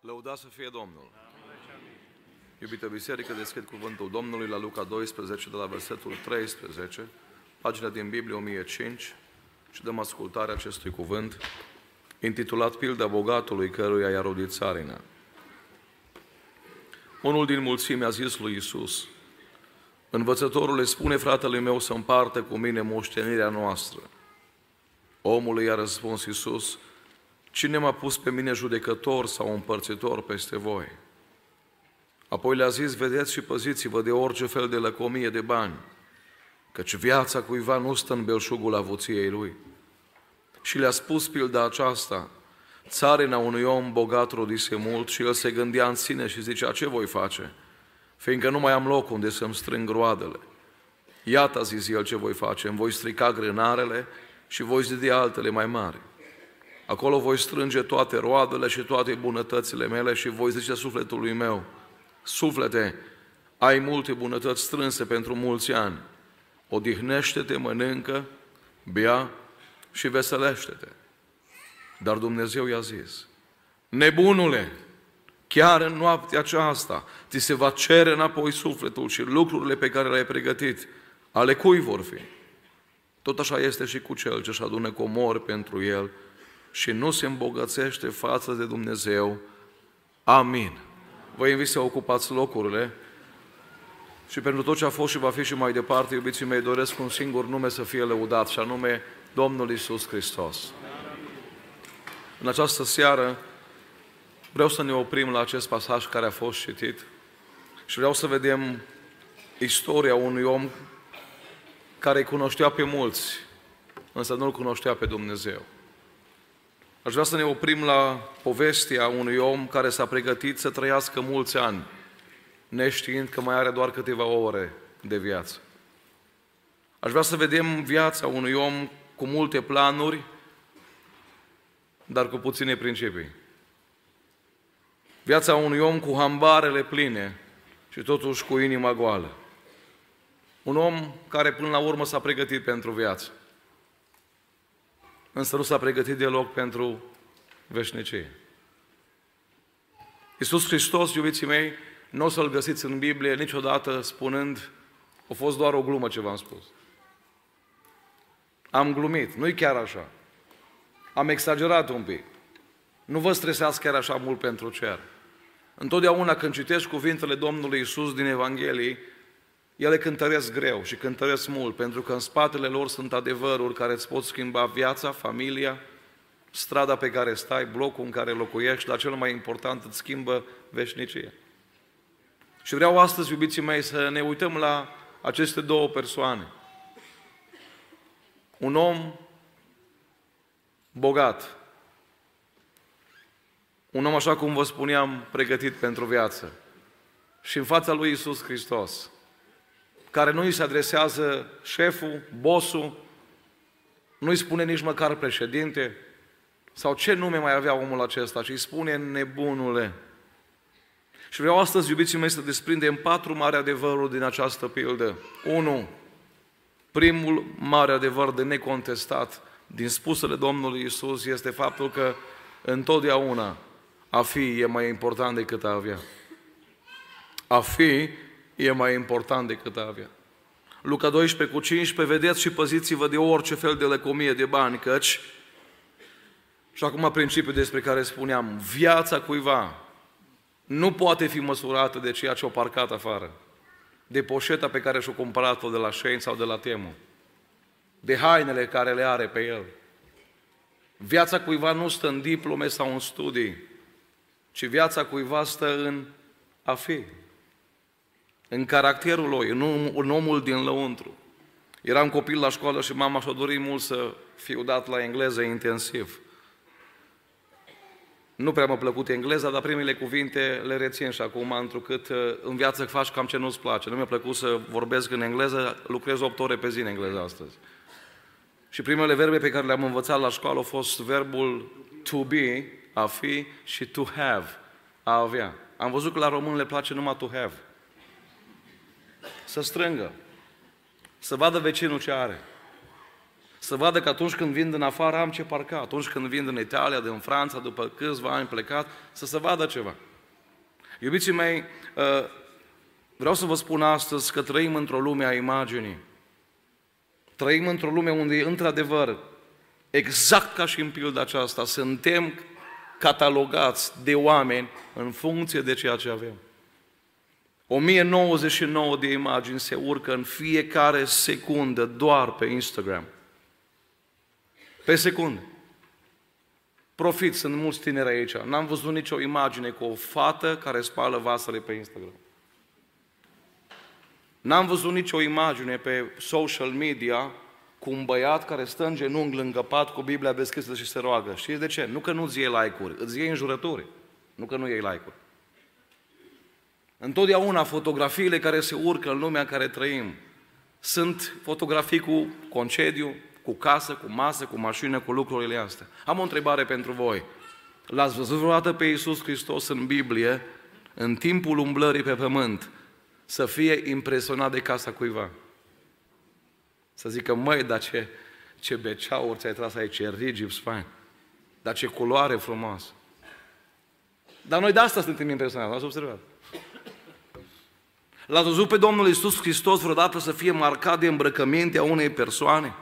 Lăuda să fie Domnul! Iubită biserică, deschid cuvântul Domnului la Luca 12, de la versetul 13, pagina din Biblie 1005 și dăm ascultarea acestui cuvânt, intitulat Pilda bogatului căruia i-a rodit țarina. Unul din mulțime a zis lui Isus, Învățătorul spune fratelui meu să împartă cu mine moștenirea noastră. Omul i-a răspuns Isus, Cine m-a pus pe mine judecător sau împărțitor peste voi? Apoi le-a zis, vedeți și păziți-vă de orice fel de lăcomie de bani, căci viața cuiva nu stă în belșugul avuției lui. Și le-a spus pilda aceasta, țarina unui om bogat rodise mult și el se gândea în sine și zicea, ce voi face? Fiindcă nu mai am loc unde să-mi strâng roadele. Iată, a zis el, ce voi face, îmi voi strica grânarele și voi zidi altele mai mari. Acolo voi strânge toate roadele și toate bunătățile mele și voi zice sufletului meu, suflete, ai multe bunătăți strânse pentru mulți ani, odihnește-te, mănâncă, bea și veselește-te. Dar Dumnezeu i-a zis, nebunule, chiar în noaptea aceasta ți se va cere înapoi sufletul și lucrurile pe care le-ai pregătit, ale cui vor fi? Tot așa este și cu cel ce își adună comori pentru el și nu se îmbogățește față de Dumnezeu. Amin. Vă invit să ocupați locurile și pentru tot ce a fost și va fi și mai departe, iubiții mei, doresc un singur nume să fie lăudat, și anume Domnul Isus Hristos. În această seară vreau să ne oprim la acest pasaj care a fost citit și vreau să vedem istoria unui om care îi cunoștea pe mulți, însă nu-L cunoștea pe Dumnezeu. Aș vrea să ne oprim la povestea unui om care s-a pregătit să trăiască mulți ani, neștiind că mai are doar câteva ore de viață. Aș vrea să vedem viața unui om cu multe planuri, dar cu puține principii. Viața unui om cu hambarele pline și totuși cu inima goală. Un om care până la urmă s-a pregătit pentru viață însă nu s-a pregătit deloc pentru veșnicie. Iisus Hristos, iubiții mei, nu o să-L găsiți în Biblie niciodată spunând a fost doar o glumă ce v-am spus. Am glumit, nu-i chiar așa. Am exagerat un pic. Nu vă stresați chiar așa mult pentru cer. Întotdeauna când citești cuvintele Domnului Isus din Evanghelii, ele cântăresc greu și cântăresc mult, pentru că în spatele lor sunt adevăruri care îți pot schimba viața, familia, strada pe care stai, blocul în care locuiești, dar cel mai important îți schimbă veșnicia. Și vreau astăzi, iubiții mei, să ne uităm la aceste două persoane. Un om bogat, un om, așa cum vă spuneam, pregătit pentru viață. Și în fața lui Isus Hristos, care nu îi se adresează șeful, bosul, nu îi spune nici măcar președinte, sau ce nume mai avea omul acesta, ci îi spune nebunule. Și vreau astăzi, iubiții mei, să desprindem patru mari adevăruri din această pildă. Unu, primul mare adevăr de necontestat din spusele Domnului Isus este faptul că întotdeauna a fi e mai important decât a avea. A fi e mai important decât a avea. Luca 12 cu 15, vedeți și păziți-vă de orice fel de lăcomie de bani, căci, și acum principiul despre care spuneam, viața cuiva nu poate fi măsurată de ceea ce o parcat afară, de poșeta pe care și-o cumpărat-o de la Shane sau de la Temu, de hainele care le are pe el. Viața cuiva nu stă în diplome sau în studii, ci viața cuiva stă în a fi în caracterul lui, în, om, în omul din lăuntru. Eram copil la școală și mama și-a dorit mult să fiu dat la engleză intensiv. Nu prea m-a plăcut engleza, dar primele cuvinte le rețin și acum, întrucât uh, în viață faci cam ce nu-ți place. Nu mi-a plăcut să vorbesc în engleză, lucrez 8 ore pe zi în engleză astăzi. Și primele verbe pe care le-am învățat la școală au fost verbul to be, a fi, și to have, a avea. Am văzut că la român le place numai to have să strângă, să vadă vecinul ce are. Să vadă că atunci când vin din afară am ce parca, atunci când vin din Italia, din Franța, după câțiva ani plecat, să se vadă ceva. Iubiții mei, uh, vreau să vă spun astăzi că trăim într-o lume a imaginii. Trăim într-o lume unde, într-adevăr, exact ca și în pilda aceasta, suntem catalogați de oameni în funcție de ceea ce avem. 1099 de imagini se urcă în fiecare secundă doar pe Instagram. Pe secundă. Profit, sunt mulți tineri aici. N-am văzut nicio imagine cu o fată care spală vasele pe Instagram. N-am văzut nicio imagine pe social media cu un băiat care stă în genunchi lângă pat cu Biblia deschisă și se roagă. Știți de ce? Nu că nu-ți iei like-uri, îți iei înjurături. Nu că nu iei like-uri. Întotdeauna fotografiile care se urcă în lumea în care trăim sunt fotografii cu concediu, cu casă, cu masă, cu mașină, cu lucrurile astea. Am o întrebare pentru voi. L-ați văzut vreodată pe Iisus Hristos în Biblie, în timpul umblării pe pământ, să fie impresionat de casa cuiva? Să zică, măi, dar ce, ce beceauri ți-ai tras aici, ce rigips fain, dar ce culoare frumoasă. Dar noi de asta suntem impresionați, ați observat? L-ați văzut pe Domnul Iisus Hristos vreodată să fie marcat de îmbrăcăminte a unei persoane?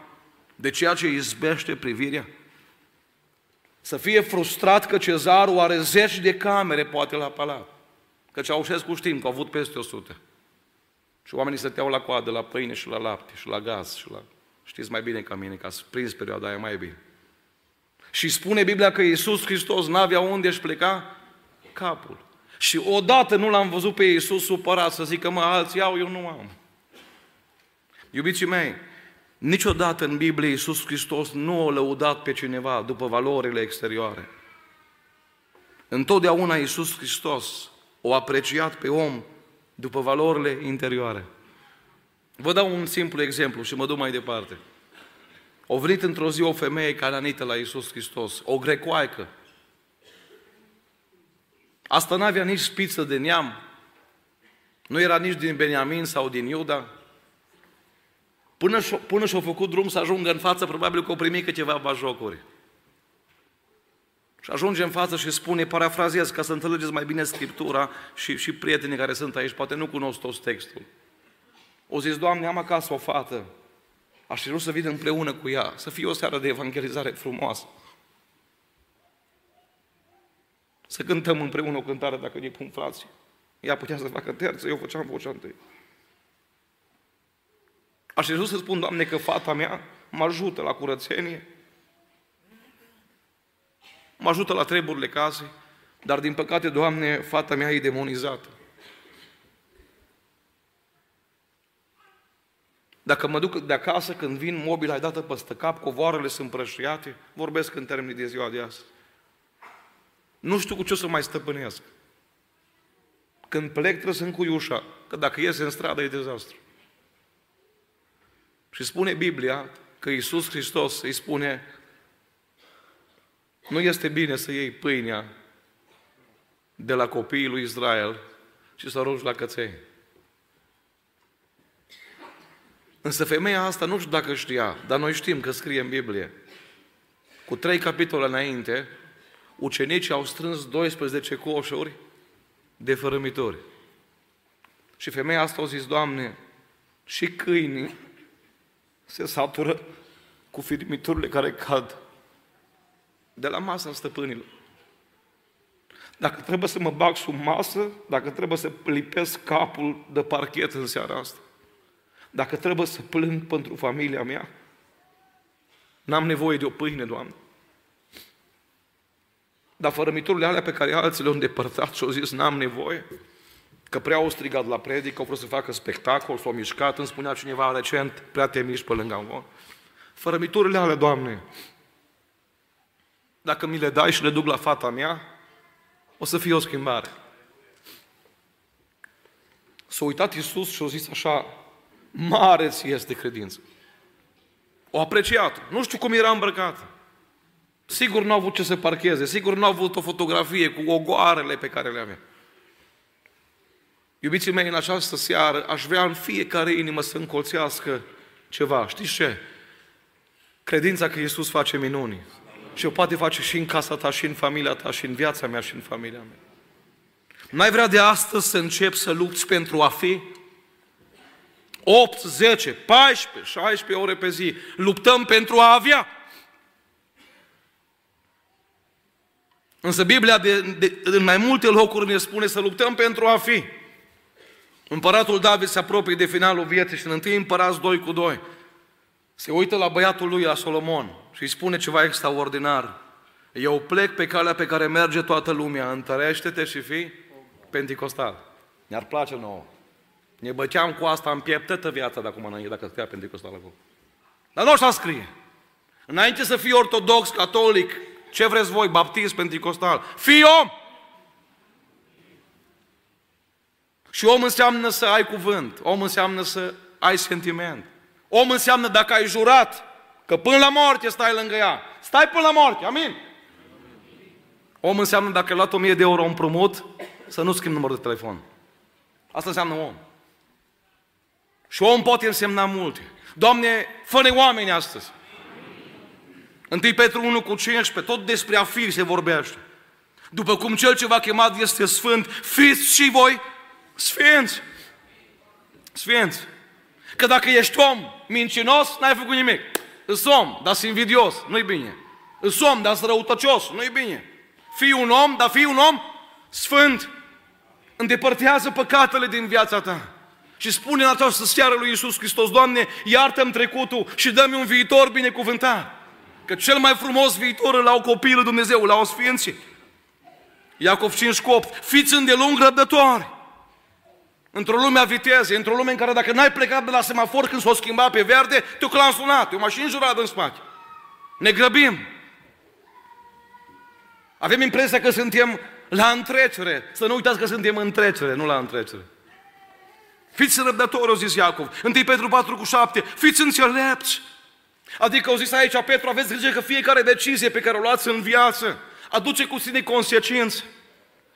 De ceea ce izbește privirea? Să fie frustrat că cezarul are zeci de camere, poate la palat. Că Ceaușescu știm că au avut peste 100. Și oamenii stăteau la coadă, la pâine și la lapte și la gaz și la... Știți mai bine ca mine, că ați prins perioada aia mai bine. Și spune Biblia că Iisus Hristos n-avea unde își pleca capul. Și odată nu l-am văzut pe Iisus supărat să zică, mă, alții au, eu nu am. Iubiții mei, niciodată în Biblie Iisus Hristos nu a lăudat pe cineva după valorile exterioare. Întotdeauna Iisus Hristos o apreciat pe om după valorile interioare. Vă dau un simplu exemplu și mă duc mai departe. O venit într-o zi o femeie cananită la Iisus Hristos, o grecoaică, Asta nu avea nici spiță de neam, nu era nici din Beniamin sau din Iuda. Până, și, până și-a făcut drum să ajungă în față, probabil că o primi câteva bajocuri. Și ajunge în față și spune, parafrazez, ca să înțelegeți mai bine Scriptura și, și prietenii care sunt aici, poate nu cunosc toți textul. O zis, Doamne, am acasă o fată, aș fi să vin împreună cu ea, să fie o seară de evangelizare frumoasă. Să cântăm împreună o cântare dacă ne pun frații. Ea putea să facă terță, eu făceam vocea întâi. Aș vrea să spun, Doamne, că fata mea mă ajută la curățenie, mă ajută la treburile casei, dar din păcate, Doamne, fata mea e demonizată. Dacă mă duc de acasă, când vin, mobila ai dată peste cap, covoarele sunt prășiate, vorbesc în termeni de ziua de astăzi. Nu știu cu ce o să mai stăpânesc. Când plec trebuie să încui ușa, că dacă iese în stradă e dezastru. Și spune Biblia că Iisus Hristos îi spune nu este bine să iei pâinea de la copiii lui Israel și să rogi la căței. Însă femeia asta nu știu dacă știa, dar noi știm că scrie în Biblie. Cu trei capitole înainte, ucenicii au strâns 12 coșuri de fărămitori. Și femeia asta a zis, Doamne, și câinii se satură cu firmiturile care cad de la masa stăpânilor. Dacă trebuie să mă bag sub masă, dacă trebuie să lipesc capul de parchet în seara asta, dacă trebuie să plâng pentru familia mea, n-am nevoie de o pâine, Doamne. Dar fărămiturile alea pe care alții le-au îndepărtat și au zis, n-am nevoie, că prea au strigat la predică, au vrut să facă spectacol, s-au mișcat, îmi spunea cineva recent, prea te miști pe lângă voi. Fărămiturile alea, Doamne, dacă mi le dai și le duc la fata mea, o să fie o schimbare. S-a uitat Iisus și a zis așa, mare ți este credință. O apreciat. Nu știu cum era îmbrăcată. Sigur nu au avut ce să parcheze, sigur nu au avut o fotografie cu ogoarele pe care le avea. Iubiții mei, în această seară aș vrea în fiecare inimă să încolțească ceva. Știți ce? Credința că Iisus face minuni. Și o poate face și în casa ta, și în familia ta, și în viața mea, și în familia mea. N-ai vrea de astăzi să începi să lupți pentru a fi? 8, 10, 14, 16 ore pe zi. Luptăm pentru a avea. Însă Biblia de, de, în mai multe locuri ne spune să luptăm pentru a fi. Împăratul David se apropie de finalul vieții și în întâi împărați 2 cu 2. Se uită la băiatul lui, la Solomon, și îi spune ceva extraordinar. Eu plec pe calea pe care merge toată lumea, întărește-te și fii penticostal. Ne-ar place nouă. Ne băteam cu asta în piept toată viața de acum înainte, dacă scria penticostal acolo. Dar nu așa scrie. Înainte să fii ortodox, catolic, ce vreți voi, baptist, penticostal, fii om! Și om înseamnă să ai cuvânt, om înseamnă să ai sentiment. Om înseamnă dacă ai jurat că până la moarte stai lângă ea. Stai până la moarte, amin? Om înseamnă dacă ai luat 1000 de euro împrumut, să nu schimbi numărul de telefon. Asta înseamnă om. Și om poate însemna multe. Doamne, fă oameni astăzi. Întâi Petru 1 cu 15, tot despre a fi se vorbește. După cum cel ce v-a chemat este sfânt, fiți și voi sfinți. Sfinți. Că dacă ești om mincinos, n-ai făcut nimic. Îs om, dar sunt invidios, nu-i bine. Îs om, dar sunt răutăcios, nu-i bine. Fii un om, dar fii un om sfânt. Îndepărtează păcatele din viața ta. Și spune în această seară lui Iisus Hristos, Doamne, iartă-mi trecutul și dă-mi un viitor binecuvântat. Că cel mai frumos viitor îl au copilul Dumnezeu, îl au sfinții. Iacov 5 cu 8. Fiți îndelung răbdători. Într-o lume a vitezei, într-o lume în care dacă n-ai plecat de la semafor când s-o schimba pe verde, te-o clansunat, e o mașină jurată în spate. Ne grăbim. Avem impresia că suntem la întrecere. Să nu uitați că suntem în trecere, nu la întrecere. Fiți răbdători, au zis Iacov. 1 Petru 4 cu 7. Fiți înțelepți. Adică au zis aici Petru, aveți grijă că fiecare decizie pe care o luați în viață aduce cu sine consecințe.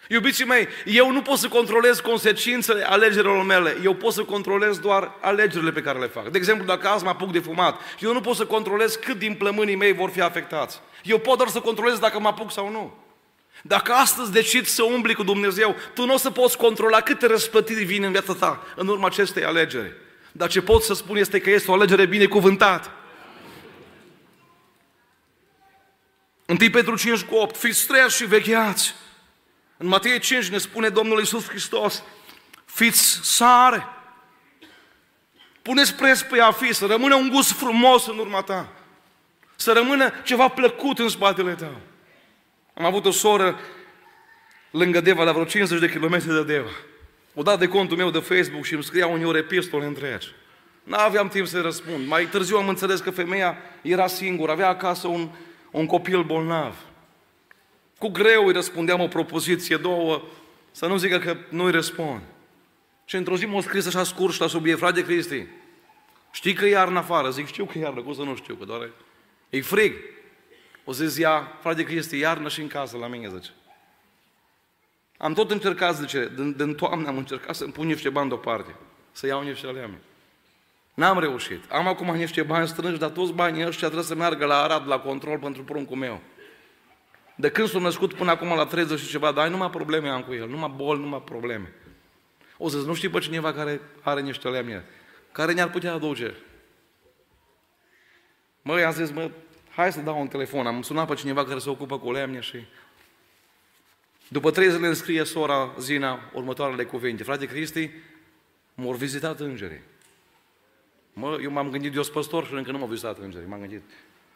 Iubiții mei, eu nu pot să controlez consecințele alegerilor mele, eu pot să controlez doar alegerile pe care le fac. De exemplu, dacă azi mă apuc de fumat, eu nu pot să controlez cât din plămânii mei vor fi afectați. Eu pot doar să controlez dacă mă apuc sau nu. Dacă astăzi decid să umbli cu Dumnezeu, tu nu o să poți controla câte răspătiri vin în viața ta în urma acestei alegeri. Dar ce pot să spun este că este o alegere binecuvântată. 1 Petru 5 cu 8, fiți treați și vecheați. În Matei 5 ne spune Domnul Iisus Hristos, fiți sare. Puneți preț pe a fi, să rămână un gust frumos în urma ta. Să rămână ceva plăcut în spatele tău. Am avut o soră lângă Deva, la vreo 50 de kilometri de Deva. O dat de contul meu de Facebook și îmi scria uneori epistole întregi. N-aveam timp să răspund. Mai târziu am înțeles că femeia era singură, avea acasă un, un copil bolnav. Cu greu îi răspundeam o propoziție, două, să nu zică că nu îi răspund. Și într-o zi m-a scris așa scurt și la subiect, frate Cristi, știi că e iarnă afară? Zic, știu că e iarnă, cum să nu știu, că doar e frig. O zis ea, frate Cristi, iarnă și în casă la mine, zice. Am tot încercat, zice, din, din toamnă am încercat să-mi pun niște bani deoparte, să iau niște ale mele. N-am reușit. Am acum niște bani strânși, dar toți banii ăștia trebuie să meargă la Arad, la control pentru pruncul meu. De când s-a născut până acum la 30 și ceva de ani, numai probleme am cu el, numai boli, numai probleme. O să nu știi pe cineva care are niște lemne, care ne-ar putea aduce. Mă, i-am zis, mă, hai să dau un telefon. Am sunat pe cineva care se ocupă cu lemne și... După trei zile îmi scrie sora Zina următoarele cuvinte. Frate Cristi, m-au vizitat îngerii. Mă, eu m-am gândit, eu sunt păstor și încă nu m-au vizitat îngerii. M-am gândit,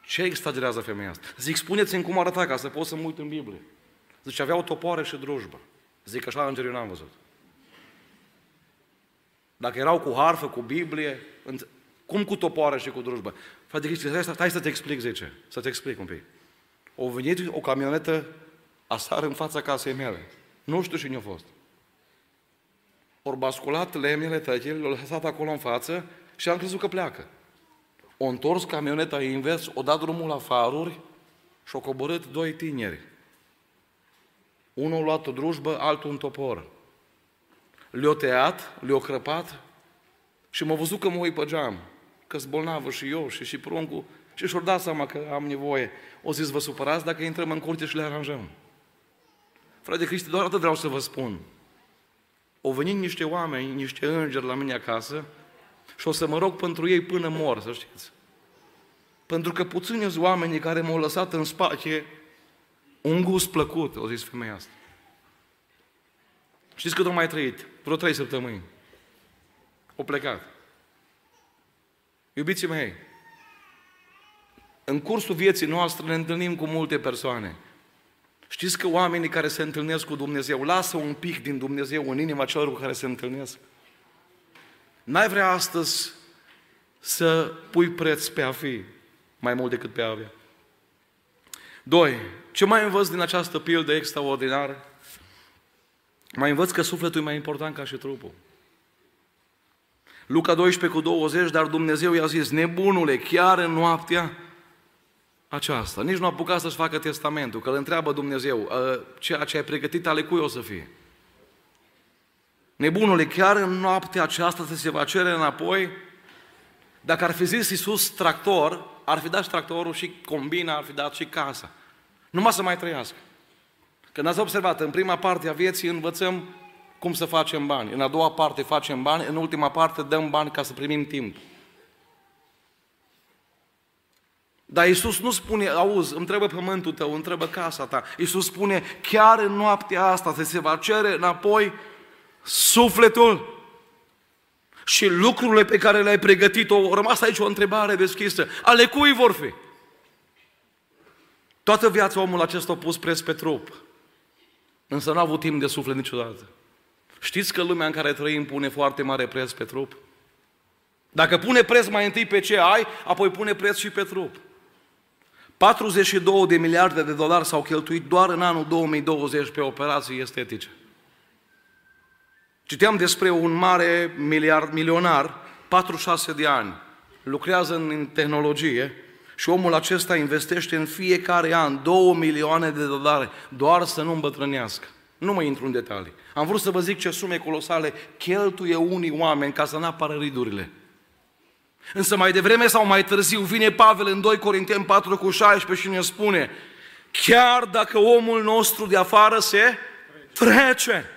ce exagerează femeia asta? Zic, spuneți-mi cum arăta ca să pot să mă uit în Biblie. Zice, avea o topoare și drujbă. Zic, așa îngerii n-am văzut. Dacă erau cu harfă, cu Biblie, cum cu topoare și cu drujbă? Frate Cristi, stai, stai să te explic, zice, să te explic un pic. O venit o camionetă asar în fața casei mele. Nu știu cine a fost. Ori basculat lemnele tăchile, le-au lăsat acolo în față și am crezut că pleacă. O întors camioneta invers, o dat drumul la faruri și au coborât doi tineri. Unul a luat o drujbă, altul un topor. Le-o tăiat, le-o crăpat și m-a văzut că mă uit pe geam, că bolnavă și eu și și pruncul Și și-au dat seama că am nevoie. O zis, vă supărați dacă intrăm în curte și le aranjăm. Frate Cristi, doar atât vreau să vă spun. Au venit niște oameni, niște îngeri la mine acasă și o să mă rog pentru ei până mor, să știți. Pentru că puțini sunt oamenii care m-au lăsat în spate un gust plăcut, au zis femeia asta. Știți cât au mai trăit? Vreo trei săptămâni. Au plecat. Iubiții mei, în cursul vieții noastre ne întâlnim cu multe persoane. Știți că oamenii care se întâlnesc cu Dumnezeu lasă un pic din Dumnezeu în inima celor cu care se întâlnesc? N-ai vrea astăzi să pui preț pe a fi mai mult decât pe a avea. Doi, ce mai învăț din această pildă extraordinară? Mai învăț că sufletul e mai important ca și trupul. Luca 12 cu 20, dar Dumnezeu i-a zis, nebunule, chiar în noaptea aceasta, nici nu a apucat să-și facă testamentul, că îl întreabă Dumnezeu, ă, ceea ce ai pregătit ale cui o să fie? Nebunule, chiar în noaptea aceasta se va cere înapoi? Dacă ar fi zis Iisus tractor, ar fi dat și tractorul și combina, ar fi dat și casa. Numai să mai trăiască. Când ați observat, în prima parte a vieții învățăm cum să facem bani. În a doua parte facem bani, în ultima parte dăm bani ca să primim timp. Dar Iisus nu spune, auzi, îmi trebuie pământul tău, îmi trebuie casa ta. Iisus spune, chiar în noaptea asta se, se va cere înapoi sufletul și lucrurile pe care le-ai pregătit. O rămas aici o întrebare deschisă. Ale cui vor fi? Toată viața omul acesta a pus preț pe trup. Însă n-a avut timp de suflet niciodată. Știți că lumea în care trăim pune foarte mare preț pe trup? Dacă pune preț mai întâi pe ce ai, apoi pune preț și pe trup. 42 de miliarde de dolari s-au cheltuit doar în anul 2020 pe operații estetice. Citeam despre un mare miliard, milionar, 46 de ani, lucrează în tehnologie și omul acesta investește în fiecare an 2 milioane de dolari doar să nu îmbătrânească. Nu mă intru în detalii. Am vrut să vă zic ce sume colosale cheltuie unii oameni ca să n-apară ridurile. Însă mai devreme sau mai târziu vine Pavel în 2 Corinteni 4 cu 16 și ne spune chiar dacă omul nostru de afară se trece.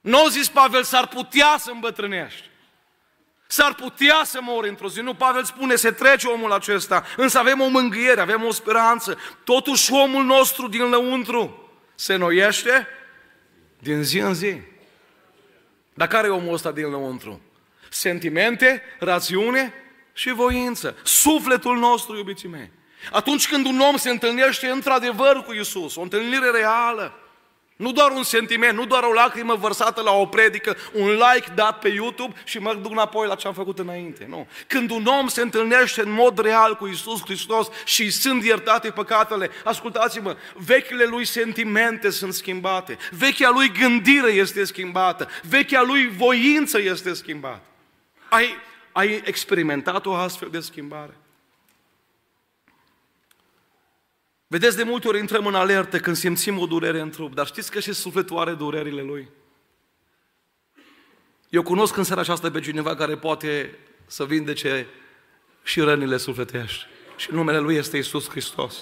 Nu zis Pavel, s-ar putea să îmbătrânești. S-ar putea să mori într-o zi. Nu, Pavel spune, se trece omul acesta, însă avem o mângâiere, avem o speranță. Totuși omul nostru din lăuntru se noiește din zi în zi. Dar care e omul ăsta din lăuntru? Sentimente, rațiune și voință. Sufletul nostru, iubiții mei. Atunci când un om se întâlnește într-adevăr cu Isus, o întâlnire reală, nu doar un sentiment, nu doar o lacrimă vărsată la o predică, un like dat pe YouTube și mă duc înapoi la ce am făcut înainte. Nu. Când un om se întâlnește în mod real cu Isus Hristos și sunt iertate păcatele, ascultați-mă, vechile lui sentimente sunt schimbate, vechea lui gândire este schimbată, vechea lui voință este schimbată. Ai, ai experimentat o astfel de schimbare? Vedeți, de multe ori intrăm în alertă când simțim o durere în trup, dar știți că și sufletul are durerile lui? Eu cunosc în seara aceasta pe cineva care poate să vindece și rănile sufletești. Și numele Lui este Isus Hristos.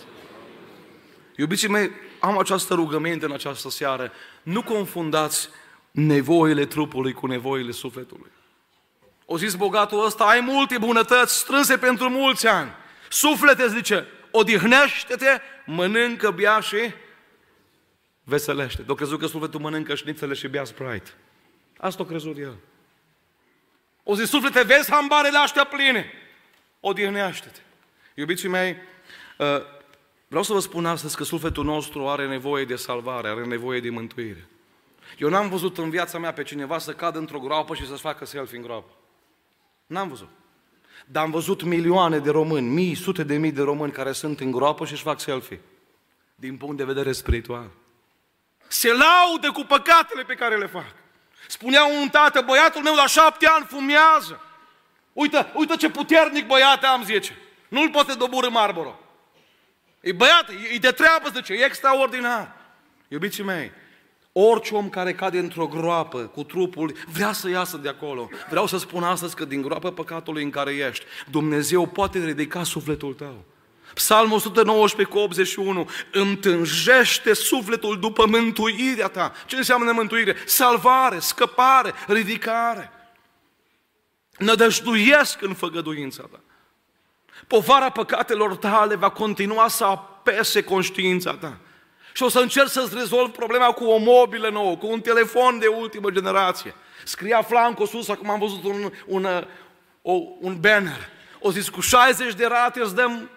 Iubiții mei, am această rugăminte în această seară. Nu confundați nevoile trupului cu nevoile sufletului. O zis bogatul ăsta, ai multe bunătăți strânse pentru mulți ani. Suflete, zice, odihnește-te, mănâncă, bea și veselește. O crezut că sufletul mănâncă șnițele și bea Sprite. Asta o crezut el. O zi, suflete, vezi hambarele astea pline. Odihnește-te. Iubiții mei, uh, vreau să vă spun astăzi că sufletul nostru are nevoie de salvare, are nevoie de mântuire. Eu n-am văzut în viața mea pe cineva să cadă într-o groapă și să-și facă selfie în groapă. N-am văzut. Dar am văzut milioane de români, mii, sute de mii de români care sunt în groapă și își fac selfie. Din punct de vedere spiritual. Se laudă cu păcatele pe care le fac. Spunea un tată, băiatul meu la șapte ani fumează. Uite, uite ce puternic băiat am, zice. Nu-l poate doborâ Marlboro. E băiat, e de treabă, zice, e extraordinar. Iubiții mei, Orice om care cade într-o groapă cu trupul vrea să iasă de acolo. Vreau să spun astăzi că din groapă păcatului în care ești, Dumnezeu poate ridica sufletul tău. Psalmul 119 cu 81, îmi tânjește sufletul după mântuirea ta. Ce înseamnă mântuire? Salvare, scăpare, ridicare. Nădăjduiesc în făgăduința ta. Povara păcatelor tale va continua să apese conștiința ta. Și o să încerc să-ți rezolv problema cu o mobilă nouă, cu un telefon de ultimă generație. Scria flancul sus, acum am văzut un, un, o, un banner. O zis, cu 60 de rate îți dăm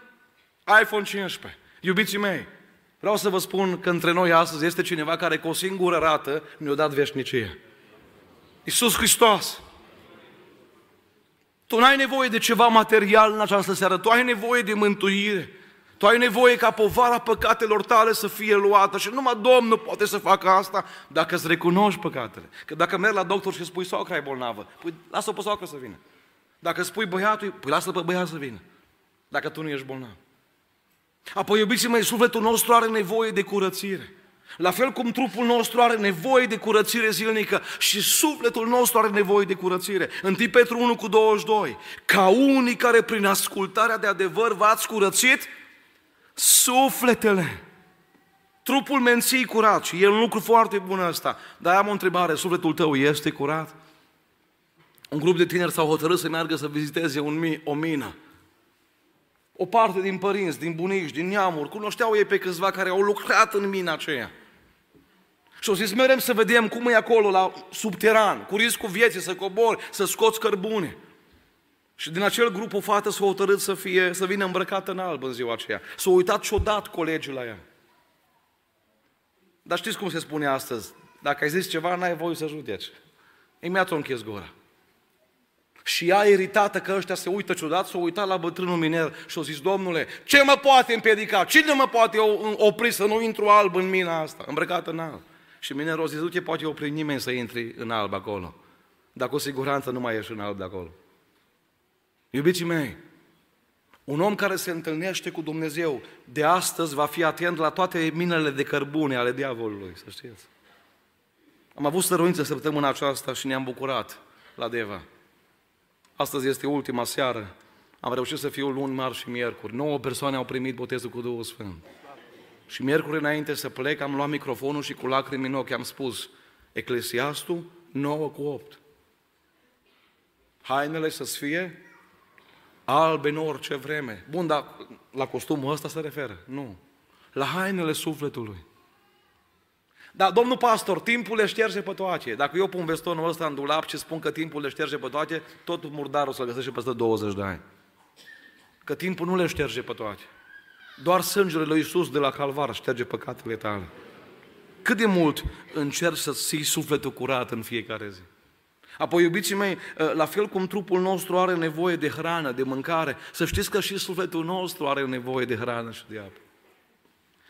iPhone 15. Iubiții mei, vreau să vă spun că între noi astăzi este cineva care cu o singură rată mi-a dat veșnicie. Iisus Hristos. Tu n-ai nevoie de ceva material în această seară, tu ai nevoie de mântuire. Tu ai nevoie ca povara păcatelor tale să fie luată și numai Domnul poate să facă asta dacă îți recunoști păcatele. Că dacă mergi la doctor și spui socra e bolnavă, păi lasă-o pe socră să vină. Dacă spui băiatul, păi lasă-l pe băiat să vină. Dacă tu nu ești bolnav. Apoi, iubiții mei, sufletul nostru are nevoie de curățire. La fel cum trupul nostru are nevoie de curățire zilnică și sufletul nostru are nevoie de curățire. În Petru 1 cu 22, ca unii care prin ascultarea de adevăr v-ați curățit sufletele. Trupul menții curat și e un lucru foarte bun ăsta. Dar am o întrebare, sufletul tău este curat? Un grup de tineri s-au hotărât să meargă să viziteze un, o mină. O parte din părinți, din bunici, din neamuri, cunoșteau ei pe câțiva care au lucrat în mina aceea. Și au zis, merem să vedem cum e acolo, la subteran, cu riscul vieții, să cobori, să scoți cărbune. Și din acel grup o fată s-a hotărât să, fie, să vină îmbrăcată în alb în ziua aceea. S-a uitat și-o dat colegii la ea. Dar știți cum se spune astăzi? Dacă ai zis ceva, n-ai voie să judeci. Imediat o închis gura. Și ea, iritată că ăștia se uită ciudat, s-a uitat la bătrânul miner și a zis, Domnule, ce mă poate împiedica? Cine mă poate opri să nu intru alb în mina asta, îmbrăcat în alb? Și minerul a zis, nu te poate opri nimeni să intri în alb acolo. Dar cu siguranță nu mai ieși în alb de acolo. Iubiții mei, un om care se întâlnește cu Dumnezeu de astăzi va fi atent la toate minele de cărbune ale diavolului, să știți. Am avut stăruință săptămâna aceasta și ne-am bucurat la Deva. Astăzi este ultima seară. Am reușit să fiu luni, marți și miercuri. Nouă persoane au primit botezul cu Duhul Sfânt. Și miercuri înainte să plec, am luat microfonul și cu lacrimi în ochi am spus Eclesiastul 9 cu 8. Hainele să fie albe în orice vreme. Bun, dar la costumul ăsta se referă? Nu. La hainele sufletului. Dar, domnul pastor, timpul le șterge pe toate. Dacă eu pun vestonul ăsta în dulap și spun că timpul le șterge pe toate, tot murdarul să-l găsește peste 20 de ani. Că timpul nu le șterge pe toate. Doar sângele lui Iisus de la calvar șterge păcatele tale. Cât de mult încerci să ții sufletul curat în fiecare zi. Apoi, iubiții mei, ă, la fel cum trupul nostru are nevoie de hrană, de mâncare, să știți că și sufletul nostru are nevoie de hrană și de apă.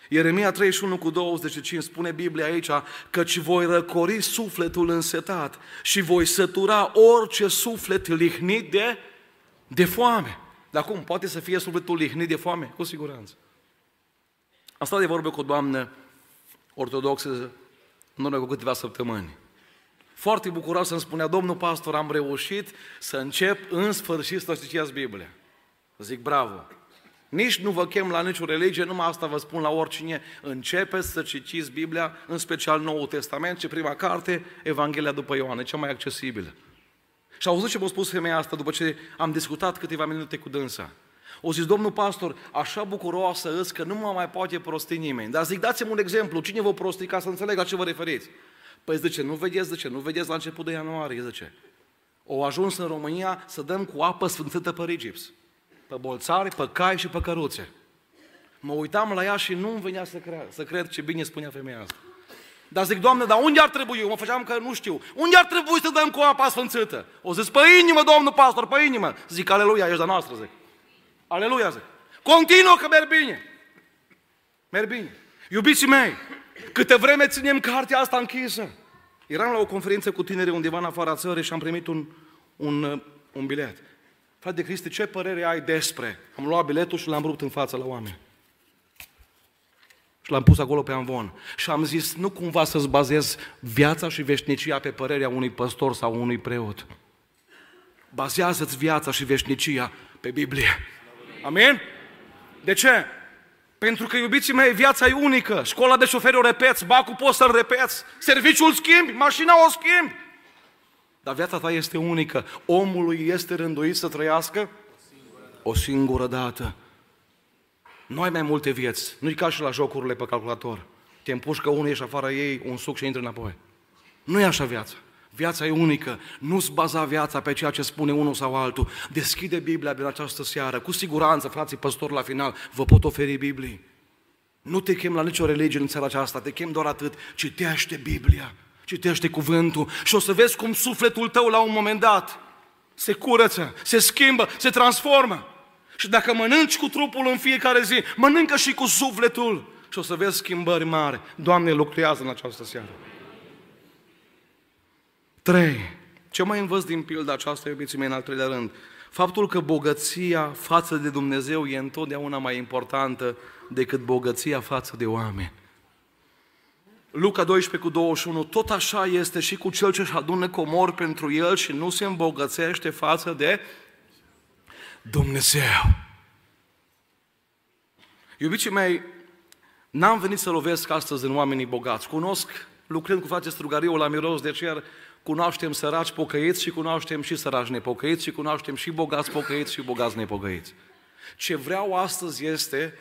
Ieremia 31 cu 25 spune Biblia aici căci voi răcori sufletul însetat și voi sătura orice suflet lihnit de, de foame. Dar cum? Poate să fie sufletul lihnit de foame? Cu siguranță. Am stat de vorbă cu o doamnă ortodoxă în urmă cu câteva săptămâni. Foarte bucuros să-mi spunea, domnul pastor, am reușit să încep în sfârșit să citiți Biblia. Zic, bravo! Nici nu vă chem la nicio religie, numai asta vă spun la oricine. Începeți să citiți Biblia, în special Noul Testament, ce prima carte, Evanghelia după Ioan, e cea mai accesibilă. Și auzit ce m-a spus femeia asta după ce am discutat câteva minute cu dânsa. O zis, domnul pastor, așa bucuroasă îs că nu mă mai poate prosti nimeni. Dar zic, dați-mi un exemplu, cine vă prosti ca să înțeleg la ce vă referiți? Păi zice, nu vedeți, zice, nu vedeți la început de ianuarie, zice. O ajuns în România să dăm cu apă sfântâtă pe rigips. Pe bolțari, pe cai și pe căruțe. Mă uitam la ea și nu îmi venea să cred, să cred ce bine spunea femeia asta. Dar zic, Doamne, dar unde ar trebui? Eu mă făceam că nu știu. Unde ar trebui să dăm cu apa sfânțită? O zis, pe inimă, Domnul pastor, pe inimă. Zic, aleluia, ești de noastră, zic. Aleluia, zic. Continuă că merg bine. Merg bine. Iubiții mei, câte vreme ținem cartea asta închisă. Eram la o conferință cu tineri undeva în afara țării și am primit un, un, un bilet. Frate Cristi, ce părere ai despre? Am luat biletul și l-am rupt în fața la oameni. Și l-am pus acolo pe amvon. Și am zis, nu cumva să-ți bazez viața și veșnicia pe părerea unui păstor sau unui preot. Bazează-ți viața și veșnicia pe Biblie. Amin? De ce? Pentru că, iubiții mei, viața e unică. Școala de șoferi o repeți, bacul poți să-l repeți, serviciul schimbi, mașina o schimbi. Dar viața ta este unică. Omului este rânduit să trăiască o singură dată. Nu ai mai multe vieți. Nu-i ca și la jocurile pe calculator. Te împușcă unul, ieși afară ei, un suc și intri înapoi. Nu e așa viața. Viața e unică. Nu-ți baza viața pe ceea ce spune unul sau altul. Deschide Biblia din această seară. Cu siguranță, frații păstori, la final, vă pot oferi Biblii. Nu te chem la nicio religie în țara aceasta, te chem doar atât. Citește Biblia, citește cuvântul și o să vezi cum sufletul tău la un moment dat se curăță, se schimbă, se transformă. Și dacă mănânci cu trupul în fiecare zi, mănâncă și cu sufletul și o să vezi schimbări mari. Doamne, lucrează în această seară. Trei. Ce mai învăț din pilda aceasta, iubiții mei, în al treilea rând? Faptul că bogăția față de Dumnezeu e întotdeauna mai importantă decât bogăția față de oameni. Luca 12 cu 21, tot așa este și cu cel ce își adună comori pentru el și nu se îmbogățește față de Dumnezeu. Iubiții mei, n-am venit să lovesc astăzi în oamenii bogați. Cunosc, lucrând cu face strugariu la miros de cer, cunoaștem săraci pocăiți și cunoaștem și săraci nepocăiți și cunoaștem și bogați pocăiți și bogați nepocăiți. Ce vreau astăzi este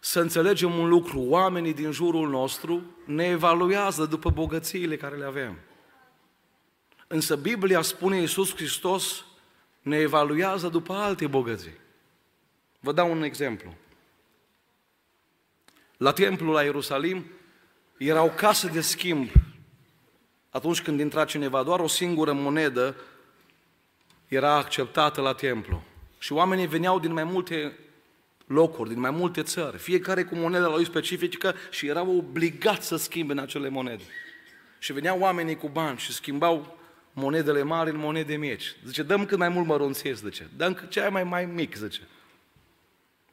să înțelegem un lucru. Oamenii din jurul nostru ne evaluează după bogățiile care le avem. Însă Biblia spune Iisus Hristos ne evaluează după alte bogății. Vă dau un exemplu. La templul la Ierusalim erau case de schimb. Atunci când intra cineva, doar o singură monedă era acceptată la templu. Și oamenii veneau din mai multe locuri, din mai multe țări, fiecare cu moneda lui specifică și erau obligați să schimbe în acele monede. Și veneau oamenii cu bani și schimbau monedele mari în monede mici. Zice, dăm cât mai mult mărunție, zice. Dăm cât cea mai, mai mic, zice.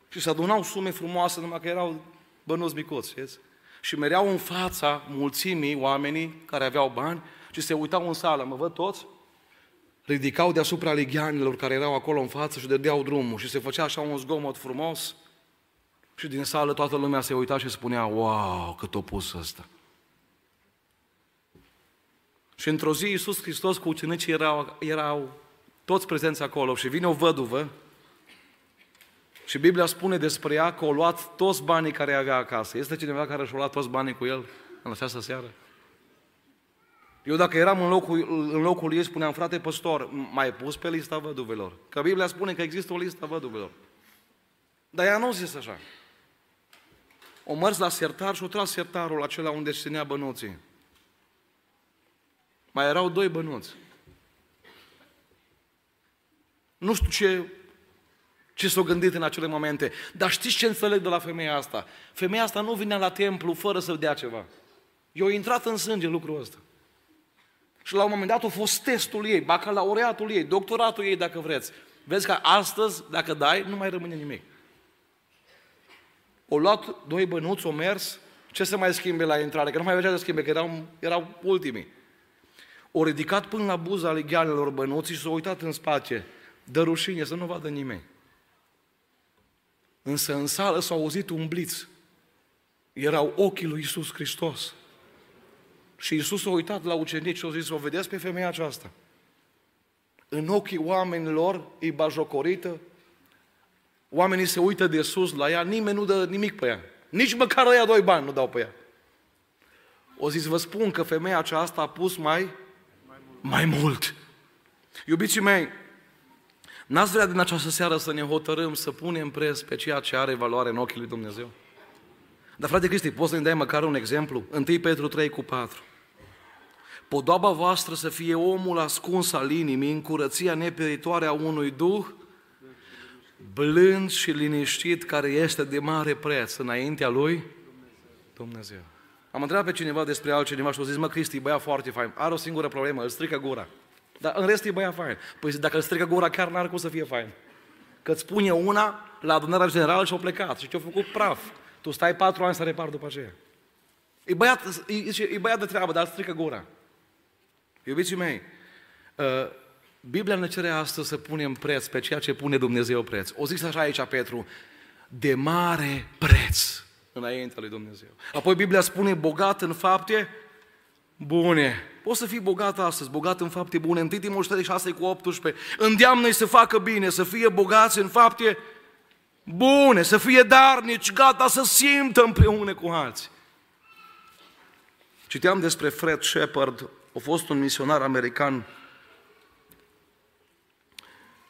Și se adunau sume frumoase, numai că erau bănuți micuți, știți? Și mereau în fața mulțimii oamenii care aveau bani și se uitau în sală, mă văd toți? Ridicau deasupra ligheanilor care erau acolo în față și dădeau drumul și se făcea așa un zgomot frumos și din sală toată lumea se uita și spunea, wow, cât o pus ăsta. Și într-o zi Iisus Hristos cu ucenicii erau, erau toți prezenți acolo și vine o văduvă și Biblia spune despre ea că o luat toți banii care avea acasă. Este cineva care și-a luat toți banii cu el în această seară? Eu dacă eram în locul, în locul ei, spuneam, frate păstor, mai pus pe lista văduvelor. Că Biblia spune că există o listă văduvelor. Dar ea nu zis așa. O mers la sertar și o tras sertarul acela unde se ținea bănuții. Mai erau doi bănuți. Nu știu ce, ce s-au gândit în acele momente, dar știți ce înțeleg de la femeia asta? Femeia asta nu vinea la templu fără să dea ceva. Eu intrat în sânge lucrul ăsta. Și la un moment dat a fost testul ei, bacalaureatul ei, doctoratul ei, dacă vreți. Vezi că astăzi, dacă dai, nu mai rămâne nimic. O luat doi bănuți, o mers, ce se mai schimbe la intrare? Că nu mai avea de schimbe, că erau, erau ultimii. O ridicat până la buza legheanelor bănuții și s-a uitat în spate. Dă rușine să nu vadă nimeni. Însă în sală s-a auzit un bliț. Erau ochii lui Isus Hristos. Și Isus a uitat la ucenici și a zis, o vedeți pe femeia aceasta? În ochii oamenilor e bajocorită, oamenii se uită de sus la ea, nimeni nu dă nimic pe ea. Nici măcar ea doi bani nu dau pe ea. O zis, vă spun că femeia aceasta a pus mai, mai mult. Iubiții mei, n-ați vrea din această seară să ne hotărâm să punem preț pe ceea ce are valoare în ochii lui Dumnezeu? Dar frate Cristi, poți să-mi dai măcar un exemplu? 1 Petru 3 cu 4. Podoaba voastră să fie omul ascuns al inimii în curăția neperitoare a unui duh blând și liniștit care este de mare preț înaintea lui Dumnezeu. Am întrebat pe cineva despre altcineva și a zis, mă, Cristi, băia foarte fain, are o singură problemă, îl strică gura. Dar în rest e băia fain. Păi dacă îl strică gura, chiar n-ar cum să fie fain. Că îți spune una la adunarea generală și-o plecat și ce-a făcut praf. Tu stai patru ani să repar după aceea. E băiat, e, e băiat de treabă, dar strică gura. Iubiții mei, uh, Biblia ne cere astăzi să punem preț pe ceea ce pune Dumnezeu preț. O zis așa aici Petru, de mare preț înaintea lui Dumnezeu. Apoi Biblia spune bogat în fapte bune. Poți să fii bogat astăzi, bogat în fapte bune. 1 Timotei 6 cu 18. Îndeamnă-i să facă bine, să fie bogați în fapte bune, să fie darnici, gata să simtă împreună cu alții. Citeam despre Fred Shepard, a fost un misionar american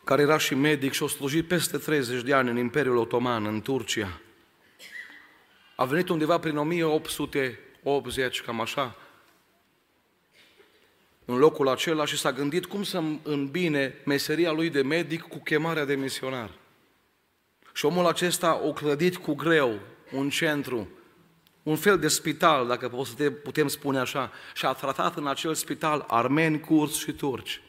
care era și medic și a slujit peste 30 de ani în Imperiul Otoman, în Turcia. A venit undeva prin 1880, cam așa, în locul acela și s-a gândit cum să îmbine meseria lui de medic cu chemarea de misionar. Și omul acesta o clădit cu greu un centru, un fel de spital, dacă putem spune așa, și a tratat în acel spital armeni, curți și turci.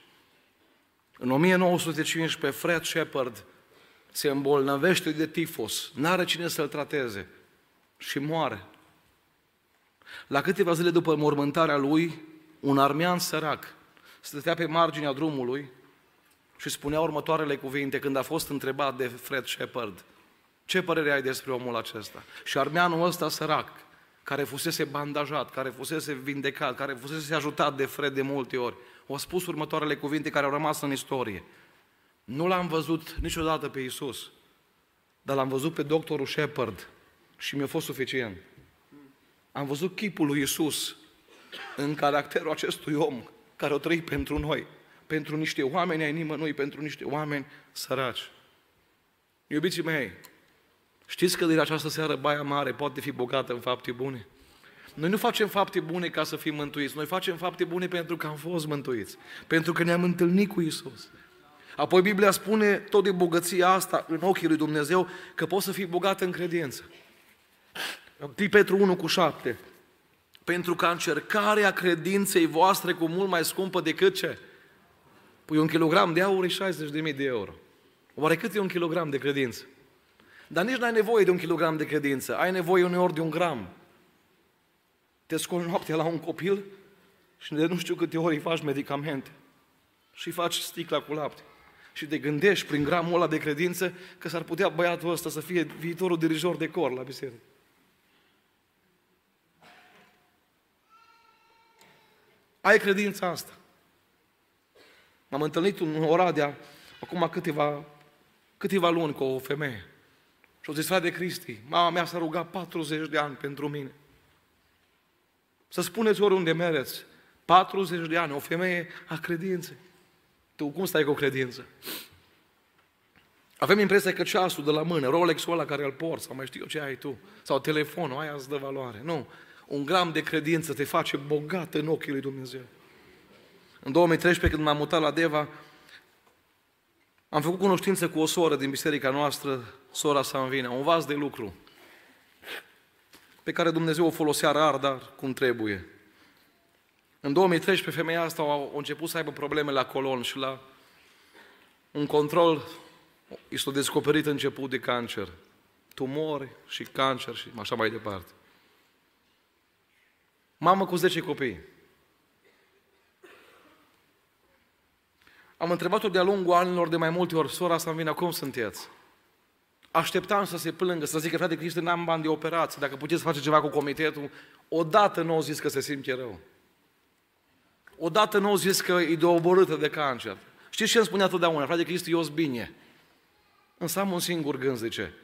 În 1915, Fred Shepard se îmbolnăvește de tifos, n-are cine să-l trateze și moare. La câteva zile după mormântarea lui, un armean sărac stătea pe marginea drumului și spunea următoarele cuvinte când a fost întrebat de Fred Shepard. Ce părere ai despre omul acesta? Și armeanul ăsta sărac, care fusese bandajat, care fusese vindecat, care fusese ajutat de Fred de multe ori, au spus următoarele cuvinte care au rămas în istorie. Nu l-am văzut niciodată pe Isus, dar l-am văzut pe doctorul Shepard și mi-a fost suficient. Am văzut chipul lui Isus în caracterul acestui om care o trăit pentru noi, pentru niște oameni ai nimănui, pentru niște oameni săraci. Iubiții mei, știți că din această seară Baia Mare poate fi bogată în fapte bune? Noi nu facem fapte bune ca să fim mântuiți, noi facem fapte bune pentru că am fost mântuiți, pentru că ne-am întâlnit cu Isus. Apoi Biblia spune tot de bogăția asta în ochii lui Dumnezeu că poți să fii bogat în credință. 1 Petru 1 cu 7. Pentru că încercarea credinței voastre cu mult mai scumpă decât ce? Păi un kilogram de aur e 60.000 de euro. Oare cât e un kilogram de credință? Dar nici n-ai nevoie de un kilogram de credință, ai nevoie uneori de un gram. Te scoli noaptea la un copil și de nu știu câte ori îi faci medicamente și faci sticla cu lapte. Și te gândești prin gramul ăla de credință că s-ar putea băiatul ăsta să fie viitorul dirijor de cor la biserică. Ai credința asta. M-am întâlnit în Oradea acum câteva, câteva luni cu o femeie. Și o zis, frate Cristi, mama mea s-a rugat 40 de ani pentru mine. Să spuneți oriunde mereți, 40 de ani, o femeie a credinței. Tu cum stai cu credință? Avem impresia că ceasul de la mână, Rolex-ul ăla care îl porți, sau mai știu eu ce ai tu, sau telefonul, aia îți dă valoare. Nu. Un gram de credință te face bogat în ochii lui Dumnezeu. În 2013, când m-am mutat la Deva, am făcut cunoștință cu o soră din biserica noastră, sora Sanvina, un vas de lucru, pe care Dumnezeu o folosea rar, dar cum trebuie. În 2013, femeia asta a început să aibă probleme la colon și la un control i s-a descoperit început de cancer. Tumori și cancer și așa mai departe. Mamă cu 10 copii. Am întrebat-o de-a lungul anilor de mai multe ori, sora să vină, cum sunteți? Așteptam să se plângă, să zică, frate Cristi, n-am bani de operație, dacă puteți face ceva cu comitetul. Odată nu au zis că se simte rău. Odată nu au zis că e doborâtă de cancer. Știți ce îmi spunea totdeauna? Frate Cristi, eu bine. Însă am un singur gând, zice.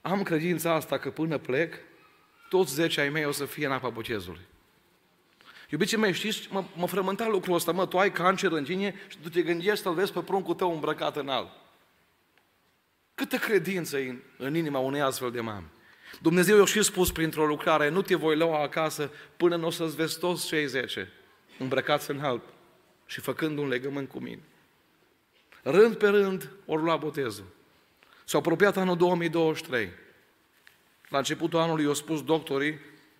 Am credința asta că până plec, toți zece ai mei o să fie în apa botezului. Iubiții mei, știți, mă, mă frământa lucrul ăsta, mă, tu ai cancer în tine și tu te gândești să-l vezi pe pruncul tău îmbrăcat în alb. Câtă credință în, în inima unei astfel de mame. Dumnezeu i-a și spus printr-o lucrare, nu te voi lua acasă până nu o să-ți vezi toți cei zece îmbrăcați în alb și făcând un legământ cu mine. Rând pe rând, ori lua botezul. S-a apropiat anul 2023. La începutul anului i-au spus doctorii,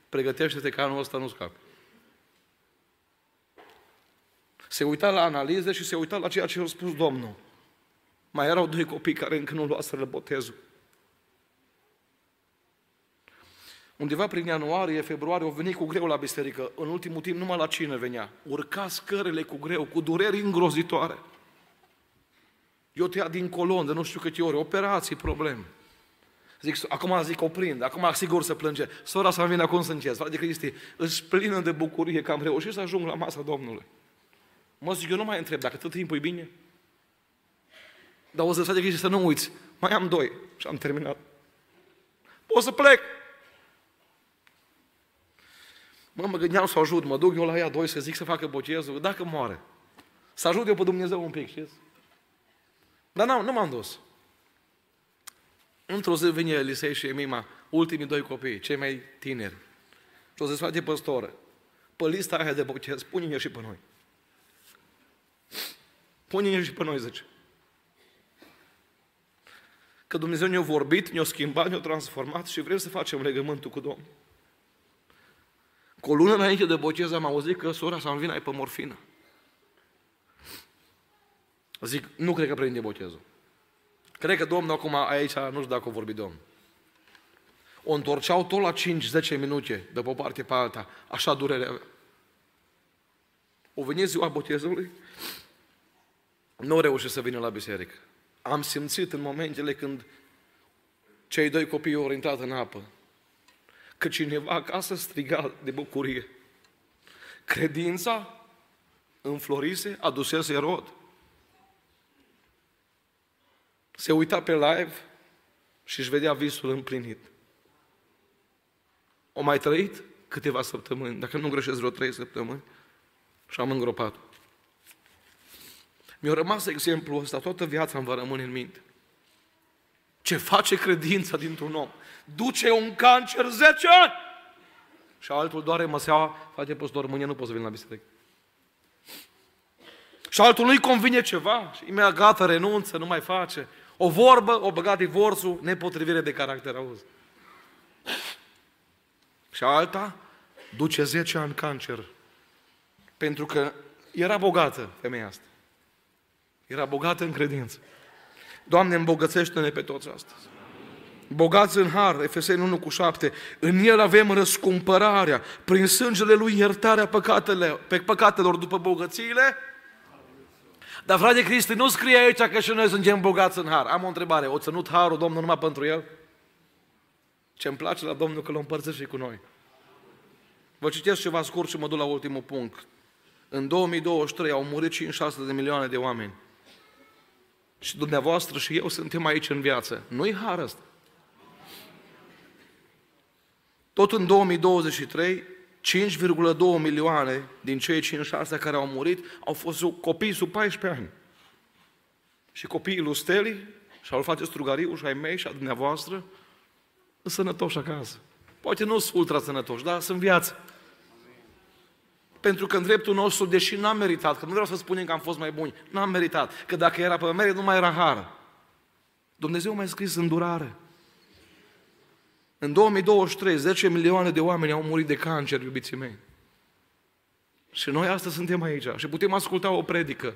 pregătește-te că anul ăsta nu scapi. Se uita la analize și se uita la ceea ce a spus Domnul. Mai erau doi copii care încă nu luaseră botezul. undeva prin ianuarie, februarie, au venit cu greu la biserică. În ultimul timp numai la cine venea. Urca scările cu greu, cu dureri îngrozitoare. Eu te din colon de nu știu câte ori, operații, probleme. Zic, acum zic oprind, acum sigur să plânge. Sora să vină acum să încet. Frate Cristi, îți plină de bucurie că am reușit să ajung la masa Domnului. Mă zic, eu nu mai întreb dacă tot timpul e bine. Dar o să frate Cristi să nu uiți. Mai am doi și am terminat. O să plec. Mă, mă gândeam să ajut, mă duc eu la ea doi să zic să facă botezul, dacă moare. Să ajut eu pe Dumnezeu un pic, știți? Dar nu, nu m-am dus. Într-o zi vine Elisei și Emima, ultimii doi copii, cei mai tineri. Și o să face păstoră. Pe lista aia de botez, pune-ne și pe noi. Pune-ne și pe noi, zice. Că Dumnezeu ne-a vorbit, ne-a schimbat, ne-a transformat și vrem să facem legământul cu Domnul. Cu o lună înainte de botez am auzit că sora sa vine pe morfină. Zic, nu cred că prinde botezul. Cred că Domnul acum aici, nu știu dacă o vorbi Domnul. O întorceau tot la 5-10 minute, de pe o parte pe alta. Așa durere avea. O venit ziua botezului, nu reușit să vină la biserică. Am simțit în momentele când cei doi copii au intrat în apă, că cineva acasă striga de bucurie. Credința înflorise, adusese rod. Se uita pe live și își vedea visul împlinit. O mai trăit câteva săptămâni, dacă nu greșesc vreo trei săptămâni, și am îngropat Mi-a rămas exemplul ăsta, toată viața îmi va rămâne în minte. Ce face credința dintr-un om? Duce un cancer 10 ani! Și altul doare măseaua, frate păstor, mâine nu poți să vin la biserică. Și altul nu-i convine ceva și imediat gata, renunță, nu mai face. O vorbă, o băgat divorțul, nepotrivire de caracter, auzi. Și alta duce 10 ani cancer. Pentru că era bogată femeia asta. Era bogată în credință. Doamne, îmbogățește-ne pe toți astăzi. Bogați în har, Efeseni 1 cu 7, în el avem răscumpărarea, prin sângele lui iertarea păcatele, pe păcatelor după bogățiile dar frate Cristi, nu scrie aici că și noi suntem bogați în har. Am o întrebare. O ținut harul Domnul numai pentru el? Ce îmi place la Domnul că l-o împărțește și cu noi. Vă citesc ceva scurt și mă duc la ultimul punct. În 2023 au murit 56 de milioane de oameni. Și dumneavoastră și eu suntem aici în viață. Nu-i har ăsta. Tot în 2023, 5,2 milioane din cei 5-6 care au murit au fost copii sub 14 ani. Și copiii lui Steli și al face Strugariu și ai mei și a dumneavoastră sunt sănătoși acasă. Poate nu sunt ultra sănătoși, dar sunt viață. Pentru că în dreptul nostru, deși n-am meritat, că nu vreau să spunem că am fost mai buni, n-am meritat, că dacă era pe merit, nu mai era har. Dumnezeu m-a scris îndurare. În 2023, 10 milioane de oameni au murit de cancer, iubiții mei. Și noi astăzi suntem aici și putem asculta o predică.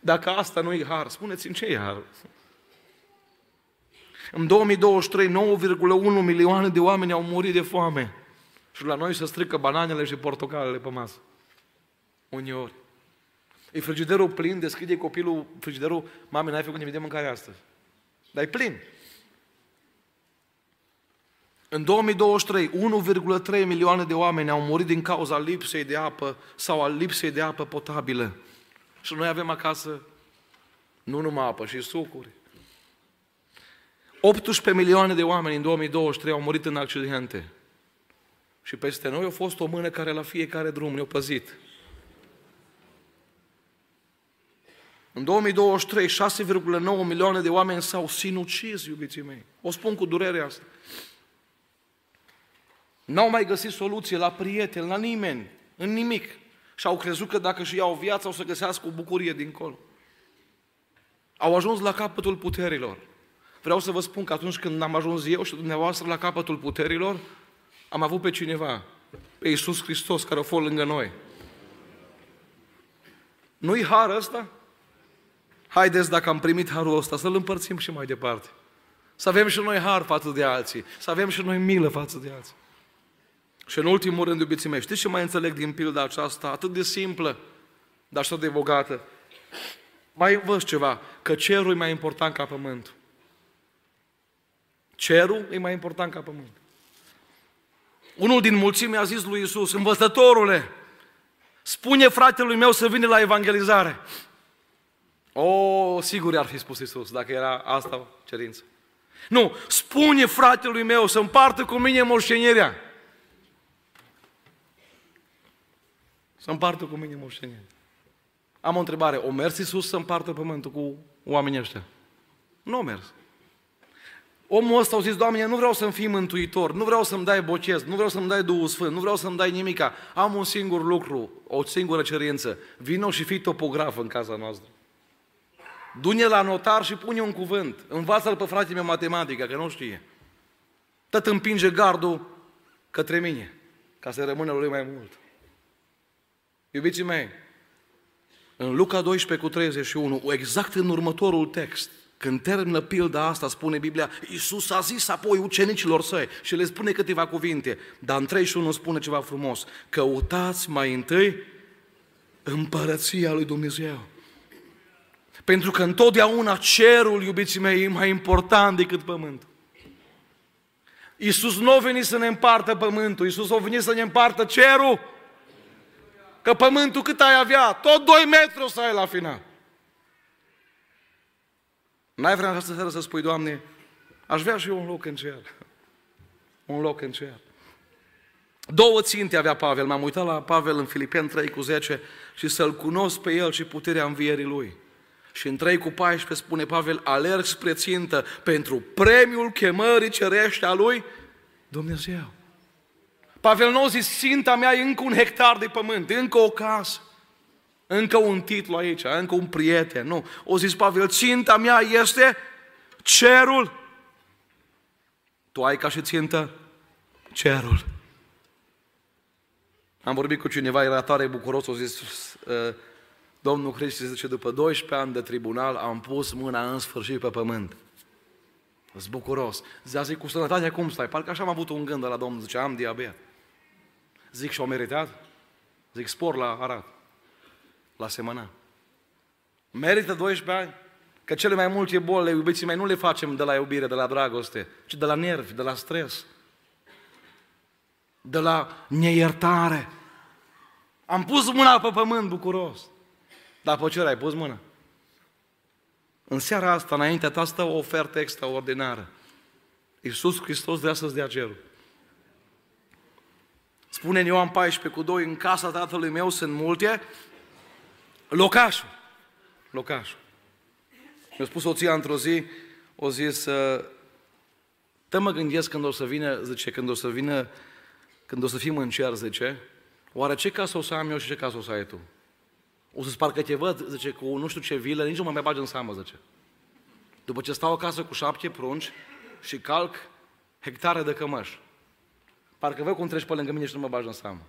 Dacă asta nu e har, spuneți-mi ce e har. În 2023, 9,1 milioane de oameni au murit de foame. Și la noi se strică bananele și portocalele pe masă. Uneori. E frigiderul plin, deschide copilul frigiderul, mami, n-ai făcut nimic de mâncare astăzi. Dar e plin. În 2023, 1,3 milioane de oameni au murit din cauza lipsei de apă sau a lipsei de apă potabilă. Și noi avem acasă nu numai apă, și sucuri. 18 milioane de oameni în 2023 au murit în accidente. Și peste noi a fost o mână care la fiecare drum ne-a păzit. În 2023, 6,9 milioane de oameni s-au sinucis, iubiții mei. O spun cu durere asta. N-au mai găsit soluție la prieteni, la nimeni, în nimic. Și au crezut că dacă își iau viața o să găsească o bucurie dincolo. Au ajuns la capătul puterilor. Vreau să vă spun că atunci când am ajuns eu și dumneavoastră la capătul puterilor, am avut pe cineva, pe Iisus Hristos, care a fost lângă noi. Nu-i har ăsta? Haideți, dacă am primit harul ăsta, să-l împărțim și mai departe. Să avem și noi har față de alții, să avem și noi milă față de alții. Și în ultimul rând, iubiții mei, știți ce mai înțeleg din pilda aceasta? Atât de simplă, dar și de bogată. Mai învăț ceva, că cerul e mai important ca pământul. Cerul e mai important ca pământul. Unul din mulțime a zis lui Isus, învățătorule, spune fratelui meu să vină la evangelizare. O, sigur ar fi spus Isus, dacă era asta cerință. Nu, spune fratelui meu să împartă cu mine moștenirea. Să împartă cu mine moștenirea. Am o întrebare, o mers Iisus să împartă pământul cu oamenii ăștia? Nu a mers. Omul ăsta a zis, Doamne, nu vreau să-mi fii mântuitor, nu vreau să-mi dai bocez, nu vreau să-mi dai Duhul Sfânt, nu vreau să-mi dai nimica. Am un singur lucru, o singură cerință. Vino și fii topograf în casa noastră. Du-ne la notar și pune un cuvânt. Învață-l pe fratele meu matematică, că nu știe. Tot împinge gardul către mine, ca să rămână lui mai mult. Iubiții mei, în Luca 12 cu 31, exact în următorul text, când termină pilda asta, spune Biblia, Iisus a zis apoi ucenicilor săi și le spune câteva cuvinte, dar în 31 spune ceva frumos, căutați mai întâi împărăția lui Dumnezeu. Pentru că întotdeauna cerul, iubiții mei, e mai important decât pământul. Iisus nu a venit să ne împartă pământul, Iisus a venit să ne împartă cerul. Că pământul cât ai avea? Tot 2 metri o să ai la final. N-ai vrea această seară să spui, Doamne, aș vrea și eu un loc în cer. Un loc în cer. Două ținte avea Pavel. M-am uitat la Pavel în Filipeni 3 cu 10 și să-L cunosc pe El și puterea învierii Lui. Și în 3 cu 14 spune Pavel, alerg spre țintă pentru premiul chemării cerește a Lui Dumnezeu. Pavel nu a zis, ținta mea e încă un hectar de pământ, încă o casă, încă un titlu aici, încă un prieten. Nu. O zis Pavel, ținta mea este cerul. Tu ai ca și țintă cerul. Am vorbit cu cineva, era tare bucuros, o zis, uh, Domnul Hristos zice, după 12 ani de tribunal am pus mâna în sfârșit pe pământ. Sunt bucuros. Zice, cu sănătatea cum stai? Parcă așa am avut un gând de la Domnul, zice, am diabet. Zic și-o meritat? Zic, spor la arat, la semăna. Merită 12 ani? Că cele mai multe boli, iubiții mei, nu le facem de la iubire, de la dragoste, ci de la nervi, de la stres, de la neiertare. Am pus mâna pe pământ bucuros. Dar pe ce ai pus mâna? În seara asta, înaintea ta, stă o ofertă extraordinară. Iisus Hristos vrea să-ți dea cerul. Spune în Ioan 14 cu 2, în casa tatălui meu sunt multe locașuri. Locașuri. Mi-a spus soția într-o zi, o zis, te mă gândesc când o să vină, zice, când o să vină, când o să fim în cer, zice, oare ce casă o să am eu și ce casă o să ai tu? O să-ți parcă te văd, zice, cu nu știu ce vilă, nici nu mă mai bagi în seamă, zice. După ce stau acasă cu șapte prunci și calc hectare de cămăși. Parcă văd cum treci pe lângă mine și nu mă bagi în seamă.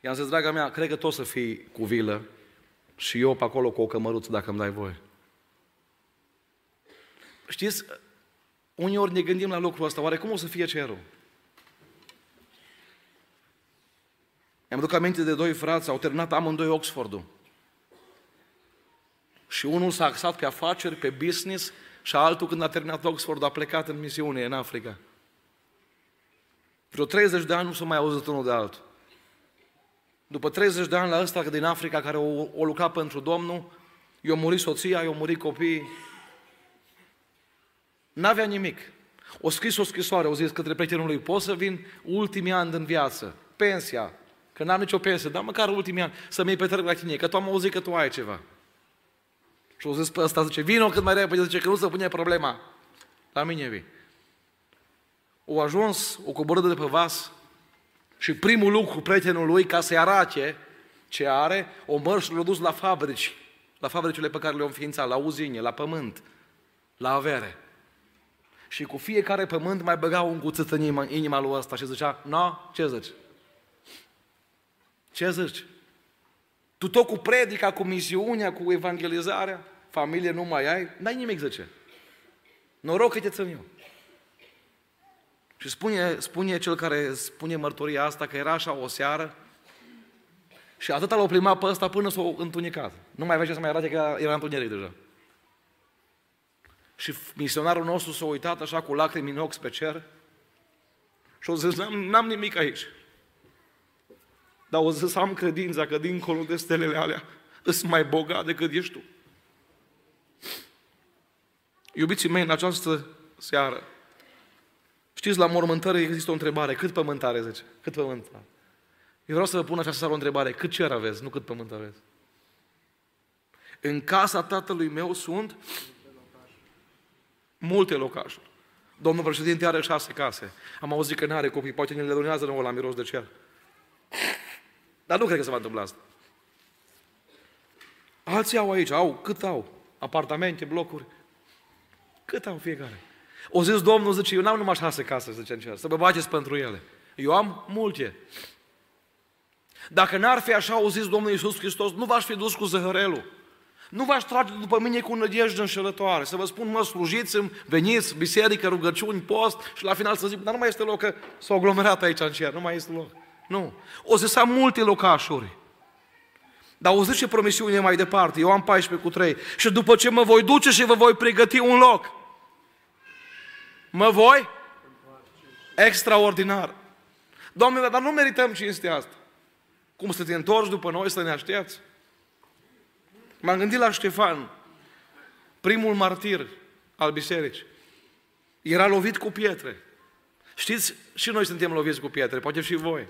I-am zis, draga mea, cred că tot să fii cu vilă și eu pe acolo cu o cămăruță dacă îmi dai voie. Știți, uneori ne gândim la lucrul ăsta, oare cum o să fie cerul? Îmi aduc aminte de doi frați, au terminat amândoi Oxfordul. Și unul s-a axat pe afaceri, pe business, și altul când a terminat Oxford a plecat în misiune în Africa. Vreo 30 de ani nu s-a mai auzit unul de altul. După 30 de ani la ăsta din Africa care o, o lucrat pentru Domnul, i-a murit soția, i-a murit copiii. N-avea nimic. O scris o scrisoare, o zis către prietenul lui, pot să vin ultimii ani din viață, pensia, că n-am nicio pensie, dar măcar ultimii ani să mi-i petrec la tine, că tu am auzit că tu ai ceva. Și o zis pe ăsta, zice, vino cât mai repede, zice că nu se pune problema. La mine vii. O ajuns, o coborât de pe vas și primul lucru prietenul lui, ca să-i arate ce are, o măr și l-a dus la fabrici, la fabricile pe care le-au înființat, la uzine, la pământ, la avere. Și cu fiecare pământ mai băga un cuțit în inima, inima lui ăsta și zicea, no, ce zici? Ce zici? Tu tot cu predica, cu misiunea, cu evangelizarea, familie nu mai ai, n-ai nimic, zice. Noroc că te țin eu. Și spune, spune cel care spune mărturia asta că era așa o seară și atâta l-au plimat pe ăsta până s-au întunecat. Nu mai avea ce să mai arate că era întuneric deja. Și misionarul nostru s-a uitat așa cu lacrimi în ochi pe cer și a zis, n-am, n-am nimic aici. Dar o zis, am credința că dincolo de stelele alea îs mai bogat decât ești tu. Iubiții mei, în această seară, știți, la mormântare există o întrebare. Cât pământ are, zice? Cât pământ are? Eu vreau să vă pun această seară o întrebare. Cât cer aveți, nu cât pământ aveți? În casa tatălui meu sunt multe locașuri. Domnul președinte are șase case. Am auzit că nu are copii, poate ne le donează nouă la miros de cer. Dar nu cred că se va întâmpla asta. Alții au aici, au, cât au? Apartamente, blocuri. Cât au fiecare? O zis Domnul, zice, eu n-am numai șase case, zice în cer, să vă bageți pentru ele. Eu am multe. Dacă n-ar fi așa, o zis Domnul Iisus Hristos, nu v-aș fi dus cu zăhărelul. Nu v-aș trage după mine cu nădejde înșelătoare. Să vă spun, mă, slujiți-mi, veniți, biserică, rugăciuni, post și la final să zic, dar nu mai este loc, că s-au aglomerat aici în cer, nu mai este loc. Nu. O să am multe locașuri. Dar o zice promisiune mai departe, eu am 14 cu 3. Și după ce mă voi duce și vă voi pregăti un loc, mă voi? Extraordinar. Doamne, dar nu merităm cinstea asta. Cum să te întorci după noi să ne aștepți? M-am gândit la Ștefan, primul martir al bisericii. Era lovit cu pietre. Știți, și noi suntem loviți cu pietre, poate și voi.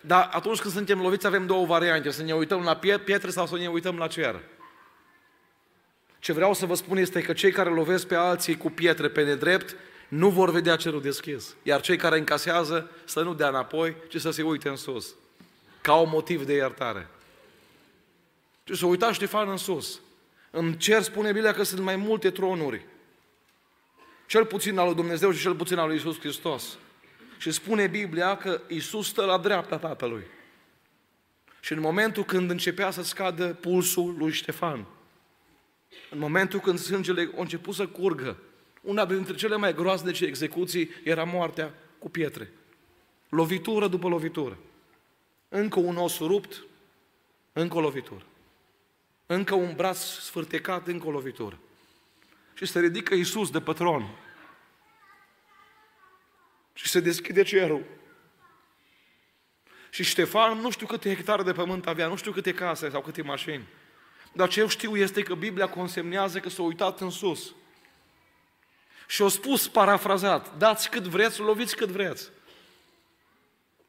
Dar atunci când suntem loviți avem două variante, să ne uităm la pietre sau să ne uităm la cer. Ce vreau să vă spun este că cei care lovesc pe alții cu pietre pe nedrept nu vor vedea cerul deschis. Iar cei care încasează să nu dea înapoi, ci să se uite în sus. Ca un motiv de iertare. Și să uita Ștefan în sus. În cer spune Biblia că sunt mai multe tronuri. Cel puțin al lui Dumnezeu și cel puțin al lui Isus Hristos. Și spune Biblia că Isus stă la dreapta Tatălui. Și în momentul când începea să scadă pulsul lui Ștefan, în momentul când sângele a început să curgă, una dintre cele mai groaznice execuții era moartea cu pietre. Lovitură după lovitură. Încă un os rupt, încă o lovitură. Încă un braț sfârtecat, încă o lovitură. Și se ridică Iisus de pătron. Și se deschide cerul. Și Ștefan nu știu câte hectare de pământ avea, nu știu câte case sau câte mașini. Dar ce eu știu este că Biblia consemnează că s-a uitat în sus. Și a spus parafrazat, dați cât vreți, loviți cât vreți.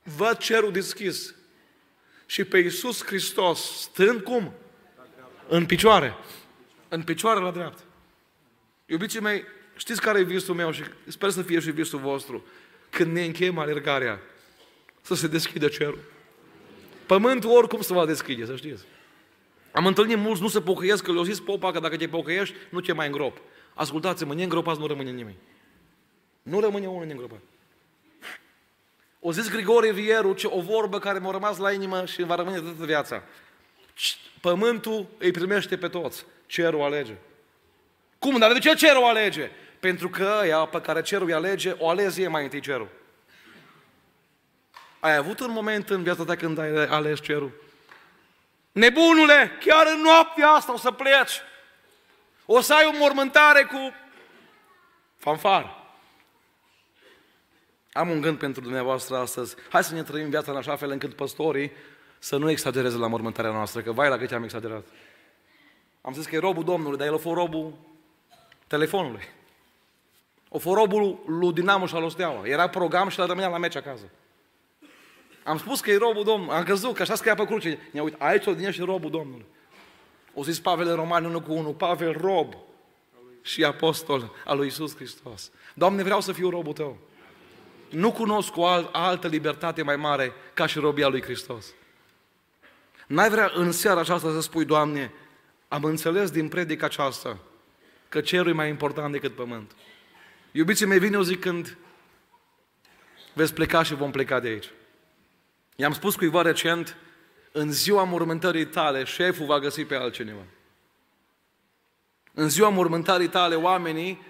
Văd cerul deschis. Și pe Iisus Hristos, stând cum? În picioare. În picioare la dreapta. Iubiții mei, știți care e visul meu și sper să fie și visul vostru. Când ne încheiem alergarea, să se deschidă cerul. Pământul oricum se va deschide, să știți. Am întâlnit mulți, nu se pocăiesc, că le-au zis popa că dacă te pocăiești, nu te mai îngrop. Ascultați-mă, neîngropați nu rămâne nimeni. Nu rămâne unul neîngropat. O zis Grigore Vieru, ce o vorbă care mi-a rămas la inimă și va rămâne toată viața. Pământul îi primește pe toți, cerul alege. Cum? Dar de ce cerul alege? Pentru că ea pe care cerul îi alege, o alege mai întâi cerul. Ai avut un moment în viața ta când ai ales cerul? Nebunule, chiar în noaptea asta o să pleci. O să ai o mormântare cu fanfar. Am un gând pentru dumneavoastră astăzi. Hai să ne trăim viața în așa fel încât păstorii să nu exagereze la mormântarea noastră, că vai la cât am exagerat. Am zis că e robul Domnului, dar el a fost robul telefonului. O fost robul lui Dinamo și al Osteaua. Era program și el rămânea la meci acasă. Am spus că e robul Domnului. Am crezut că așa scria pe cruce. Ne uit, aici o din și robul Domnului. O zis Pavel în Romani 1 cu 1, Pavel rob și apostol al lui Isus Hristos. Doamne, vreau să fiu robul Tău. Nu cunosc o altă libertate mai mare ca și robia lui Hristos. N-ai vrea în seara aceasta să spui, Doamne, am înțeles din predica aceasta că cerul e mai important decât pământ. Iubiții mei, vine o zi când veți pleca și vom pleca de aici. I-am spus cuiva recent, în ziua mormântării tale, șeful va găsi pe altcineva. În ziua mormântării tale, oamenii,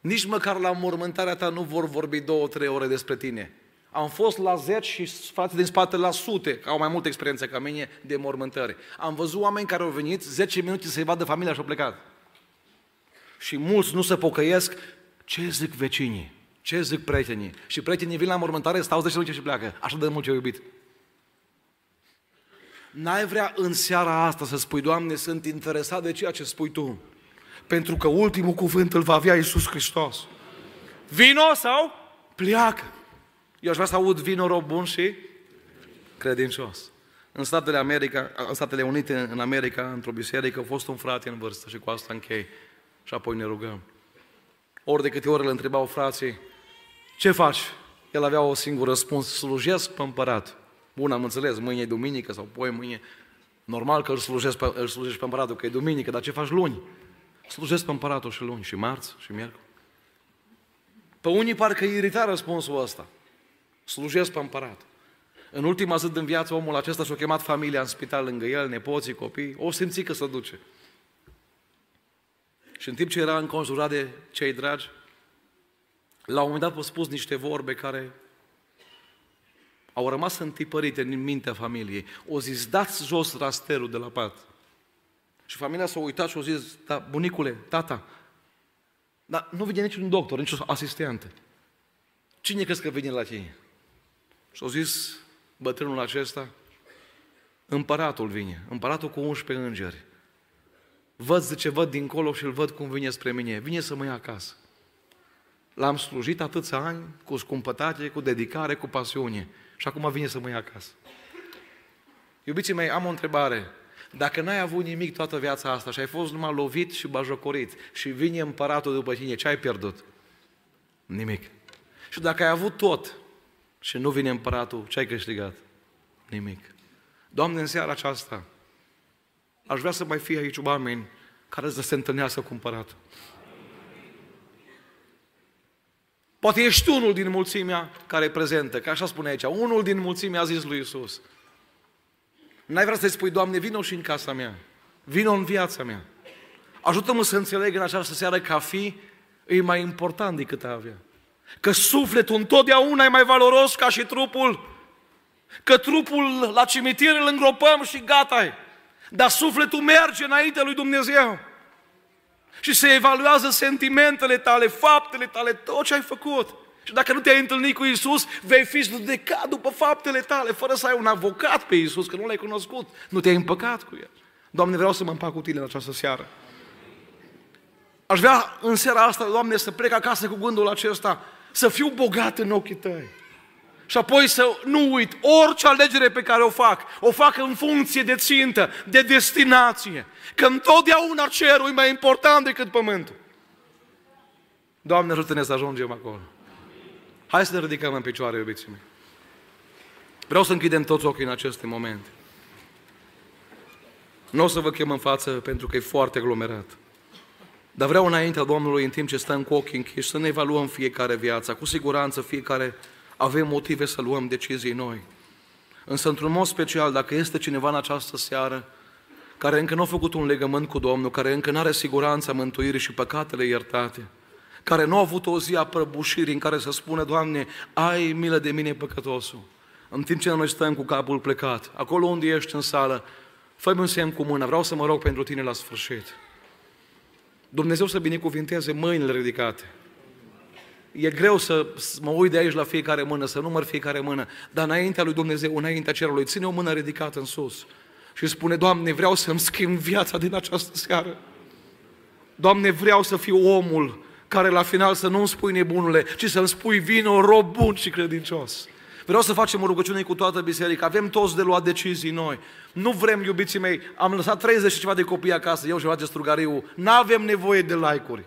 nici măcar la mormântarea ta nu vor vorbi două, trei ore despre tine. Am fost la zeci și frate din spate la sute, că au mai multă experiență ca mine, de mormântări. Am văzut oameni care au venit 10 minute să-i vadă familia și au plecat. Și mulți nu se pocăiesc. Ce zic vecinii? Ce zic prietenii? Și prietenii vin la mormântare, stau 10 minute și pleacă. Așa de mult ce iubit. N-ai vrea în seara asta să spui, Doamne, sunt interesat de ceea ce spui Tu. Pentru că ultimul cuvânt îl va avea Iisus Hristos. Vino sau pleacă. Eu aș vrea să aud vino rob bun și credincios. În Statele, America, în Statele Unite, în America, într-o biserică, a fost un frate în vârstă și cu asta închei. Și apoi ne rugăm. Ori de câte ori îl întrebau frații, ce faci? El avea o singur răspuns, slujesc pe împărat. Bun, am înțeles, mâine e duminică sau poi mâine. Normal că îl slujesc pe, îl slujești pe împăratul, că e duminică, dar ce faci luni? Slujesc pe împăratul și luni, și marți, și miercuri. Pe unii parcă îi irita răspunsul ăsta. Slujesc pe împărat. În ultima zi din viață, omul acesta și-a chemat familia în spital lângă el, nepoții, copii, o simți că se duce. Și în timp ce era înconjurat de cei dragi, la un moment dat a spus niște vorbe care au rămas întipărite în mintea familiei. O zis, dați jos rasterul de la pat. Și familia s-a uitat și a zis, da, bunicule, tata, dar nu vine niciun doctor, nici o asistentă. Cine crezi că vine la tine? Și au zis bătrânul acesta, împăratul vine, împăratul cu 11 îngeri. Văd, zice, văd dincolo și îl văd cum vine spre mine. Vine să mă ia acasă. L-am slujit atâția ani, cu scumpătate, cu dedicare, cu pasiune. Și acum vine să mă ia acasă. Iubiții mei, am o întrebare. Dacă n-ai avut nimic toată viața asta și ai fost numai lovit și bajocorit și vine împăratul după tine, ce ai pierdut? Nimic. Și dacă ai avut tot și nu vine împăratul, ce ai câștigat? Nimic. Doamne, în seara aceasta, aș vrea să mai fie aici oameni care să se întâlnească cu împăratul. Poate ești unul din mulțimea care e prezentă, că așa spune aici, unul din mulțimea a zis lui Isus. N-ai vrea să-i spui, Doamne, vină și în casa mea, vină în viața mea. Ajută-mă să înțeleg în această seară că a fi e mai important decât a avea. Că sufletul întotdeauna e mai valoros ca și trupul. Că trupul la cimitir îl îngropăm și gata -i. Dar sufletul merge înainte lui Dumnezeu. Și se evaluează sentimentele tale, faptele tale, tot ce ai făcut. Și dacă nu te-ai întâlnit cu Isus, vei fi judecat după faptele tale, fără să ai un avocat pe Isus, că nu l-ai cunoscut. Nu te-ai împăcat cu El. Doamne, vreau să mă împac cu Tine în această seară. Aș vrea în seara asta, Doamne, să plec acasă cu gândul acesta, să fiu bogat în ochii Tăi. Și apoi să nu uit, orice alegere pe care o fac, o fac în funcție de țintă, de destinație. Că întotdeauna cerul e mai important decât pământul. Doamne, ajută-ne să ajungem acolo. Hai să ne ridicăm în picioare, iubiții mei. Vreau să închidem toți ochii în aceste momente. Nu o să vă chem în față pentru că e foarte aglomerat. Dar vreau înaintea Domnului, în timp ce stăm cu ochii închiși, să ne evaluăm fiecare viața. Cu siguranță fiecare avem motive să luăm decizii noi. Însă, într-un mod special, dacă este cineva în această seară care încă nu a făcut un legământ cu Domnul, care încă nu are siguranța mântuirii și păcatele iertate, care nu a avut o zi a prăbușirii în care să spună, Doamne, ai milă de mine păcătosul. În timp ce noi stăm cu capul plecat, acolo unde ești în sală, fă un semn cu mâna, vreau să mă rog pentru tine la sfârșit. Dumnezeu să binecuvinteze mâinile ridicate. E greu să mă uit de aici la fiecare mână, să număr fiecare mână, dar înaintea lui Dumnezeu, înaintea cerului, ține o mână ridicată în sus și spune, Doamne, vreau să-mi schimb viața din această seară. Doamne, vreau să fiu omul care la final să nu-mi spui nebunule, ci să-mi spui vino, rob bun și credincios. Vreau să facem o rugăciune cu toată biserica. Avem toți de luat decizii noi. Nu vrem, iubiții mei, am lăsat 30 și ceva de copii acasă, eu și de strugariu. Nu avem nevoie de like-uri,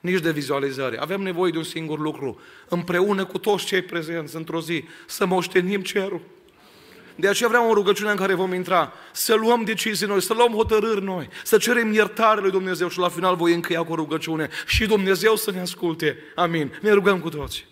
nici de vizualizări. Avem nevoie de un singur lucru. Împreună cu toți cei prezenți într-o zi, să moștenim cerul. De aceea vreau o rugăciune în care vom intra, să luăm decizii noi, să luăm hotărâri noi, să cerem iertare lui Dumnezeu și la final voi încheia cu o rugăciune și Dumnezeu să ne asculte. Amin. Ne rugăm cu toți.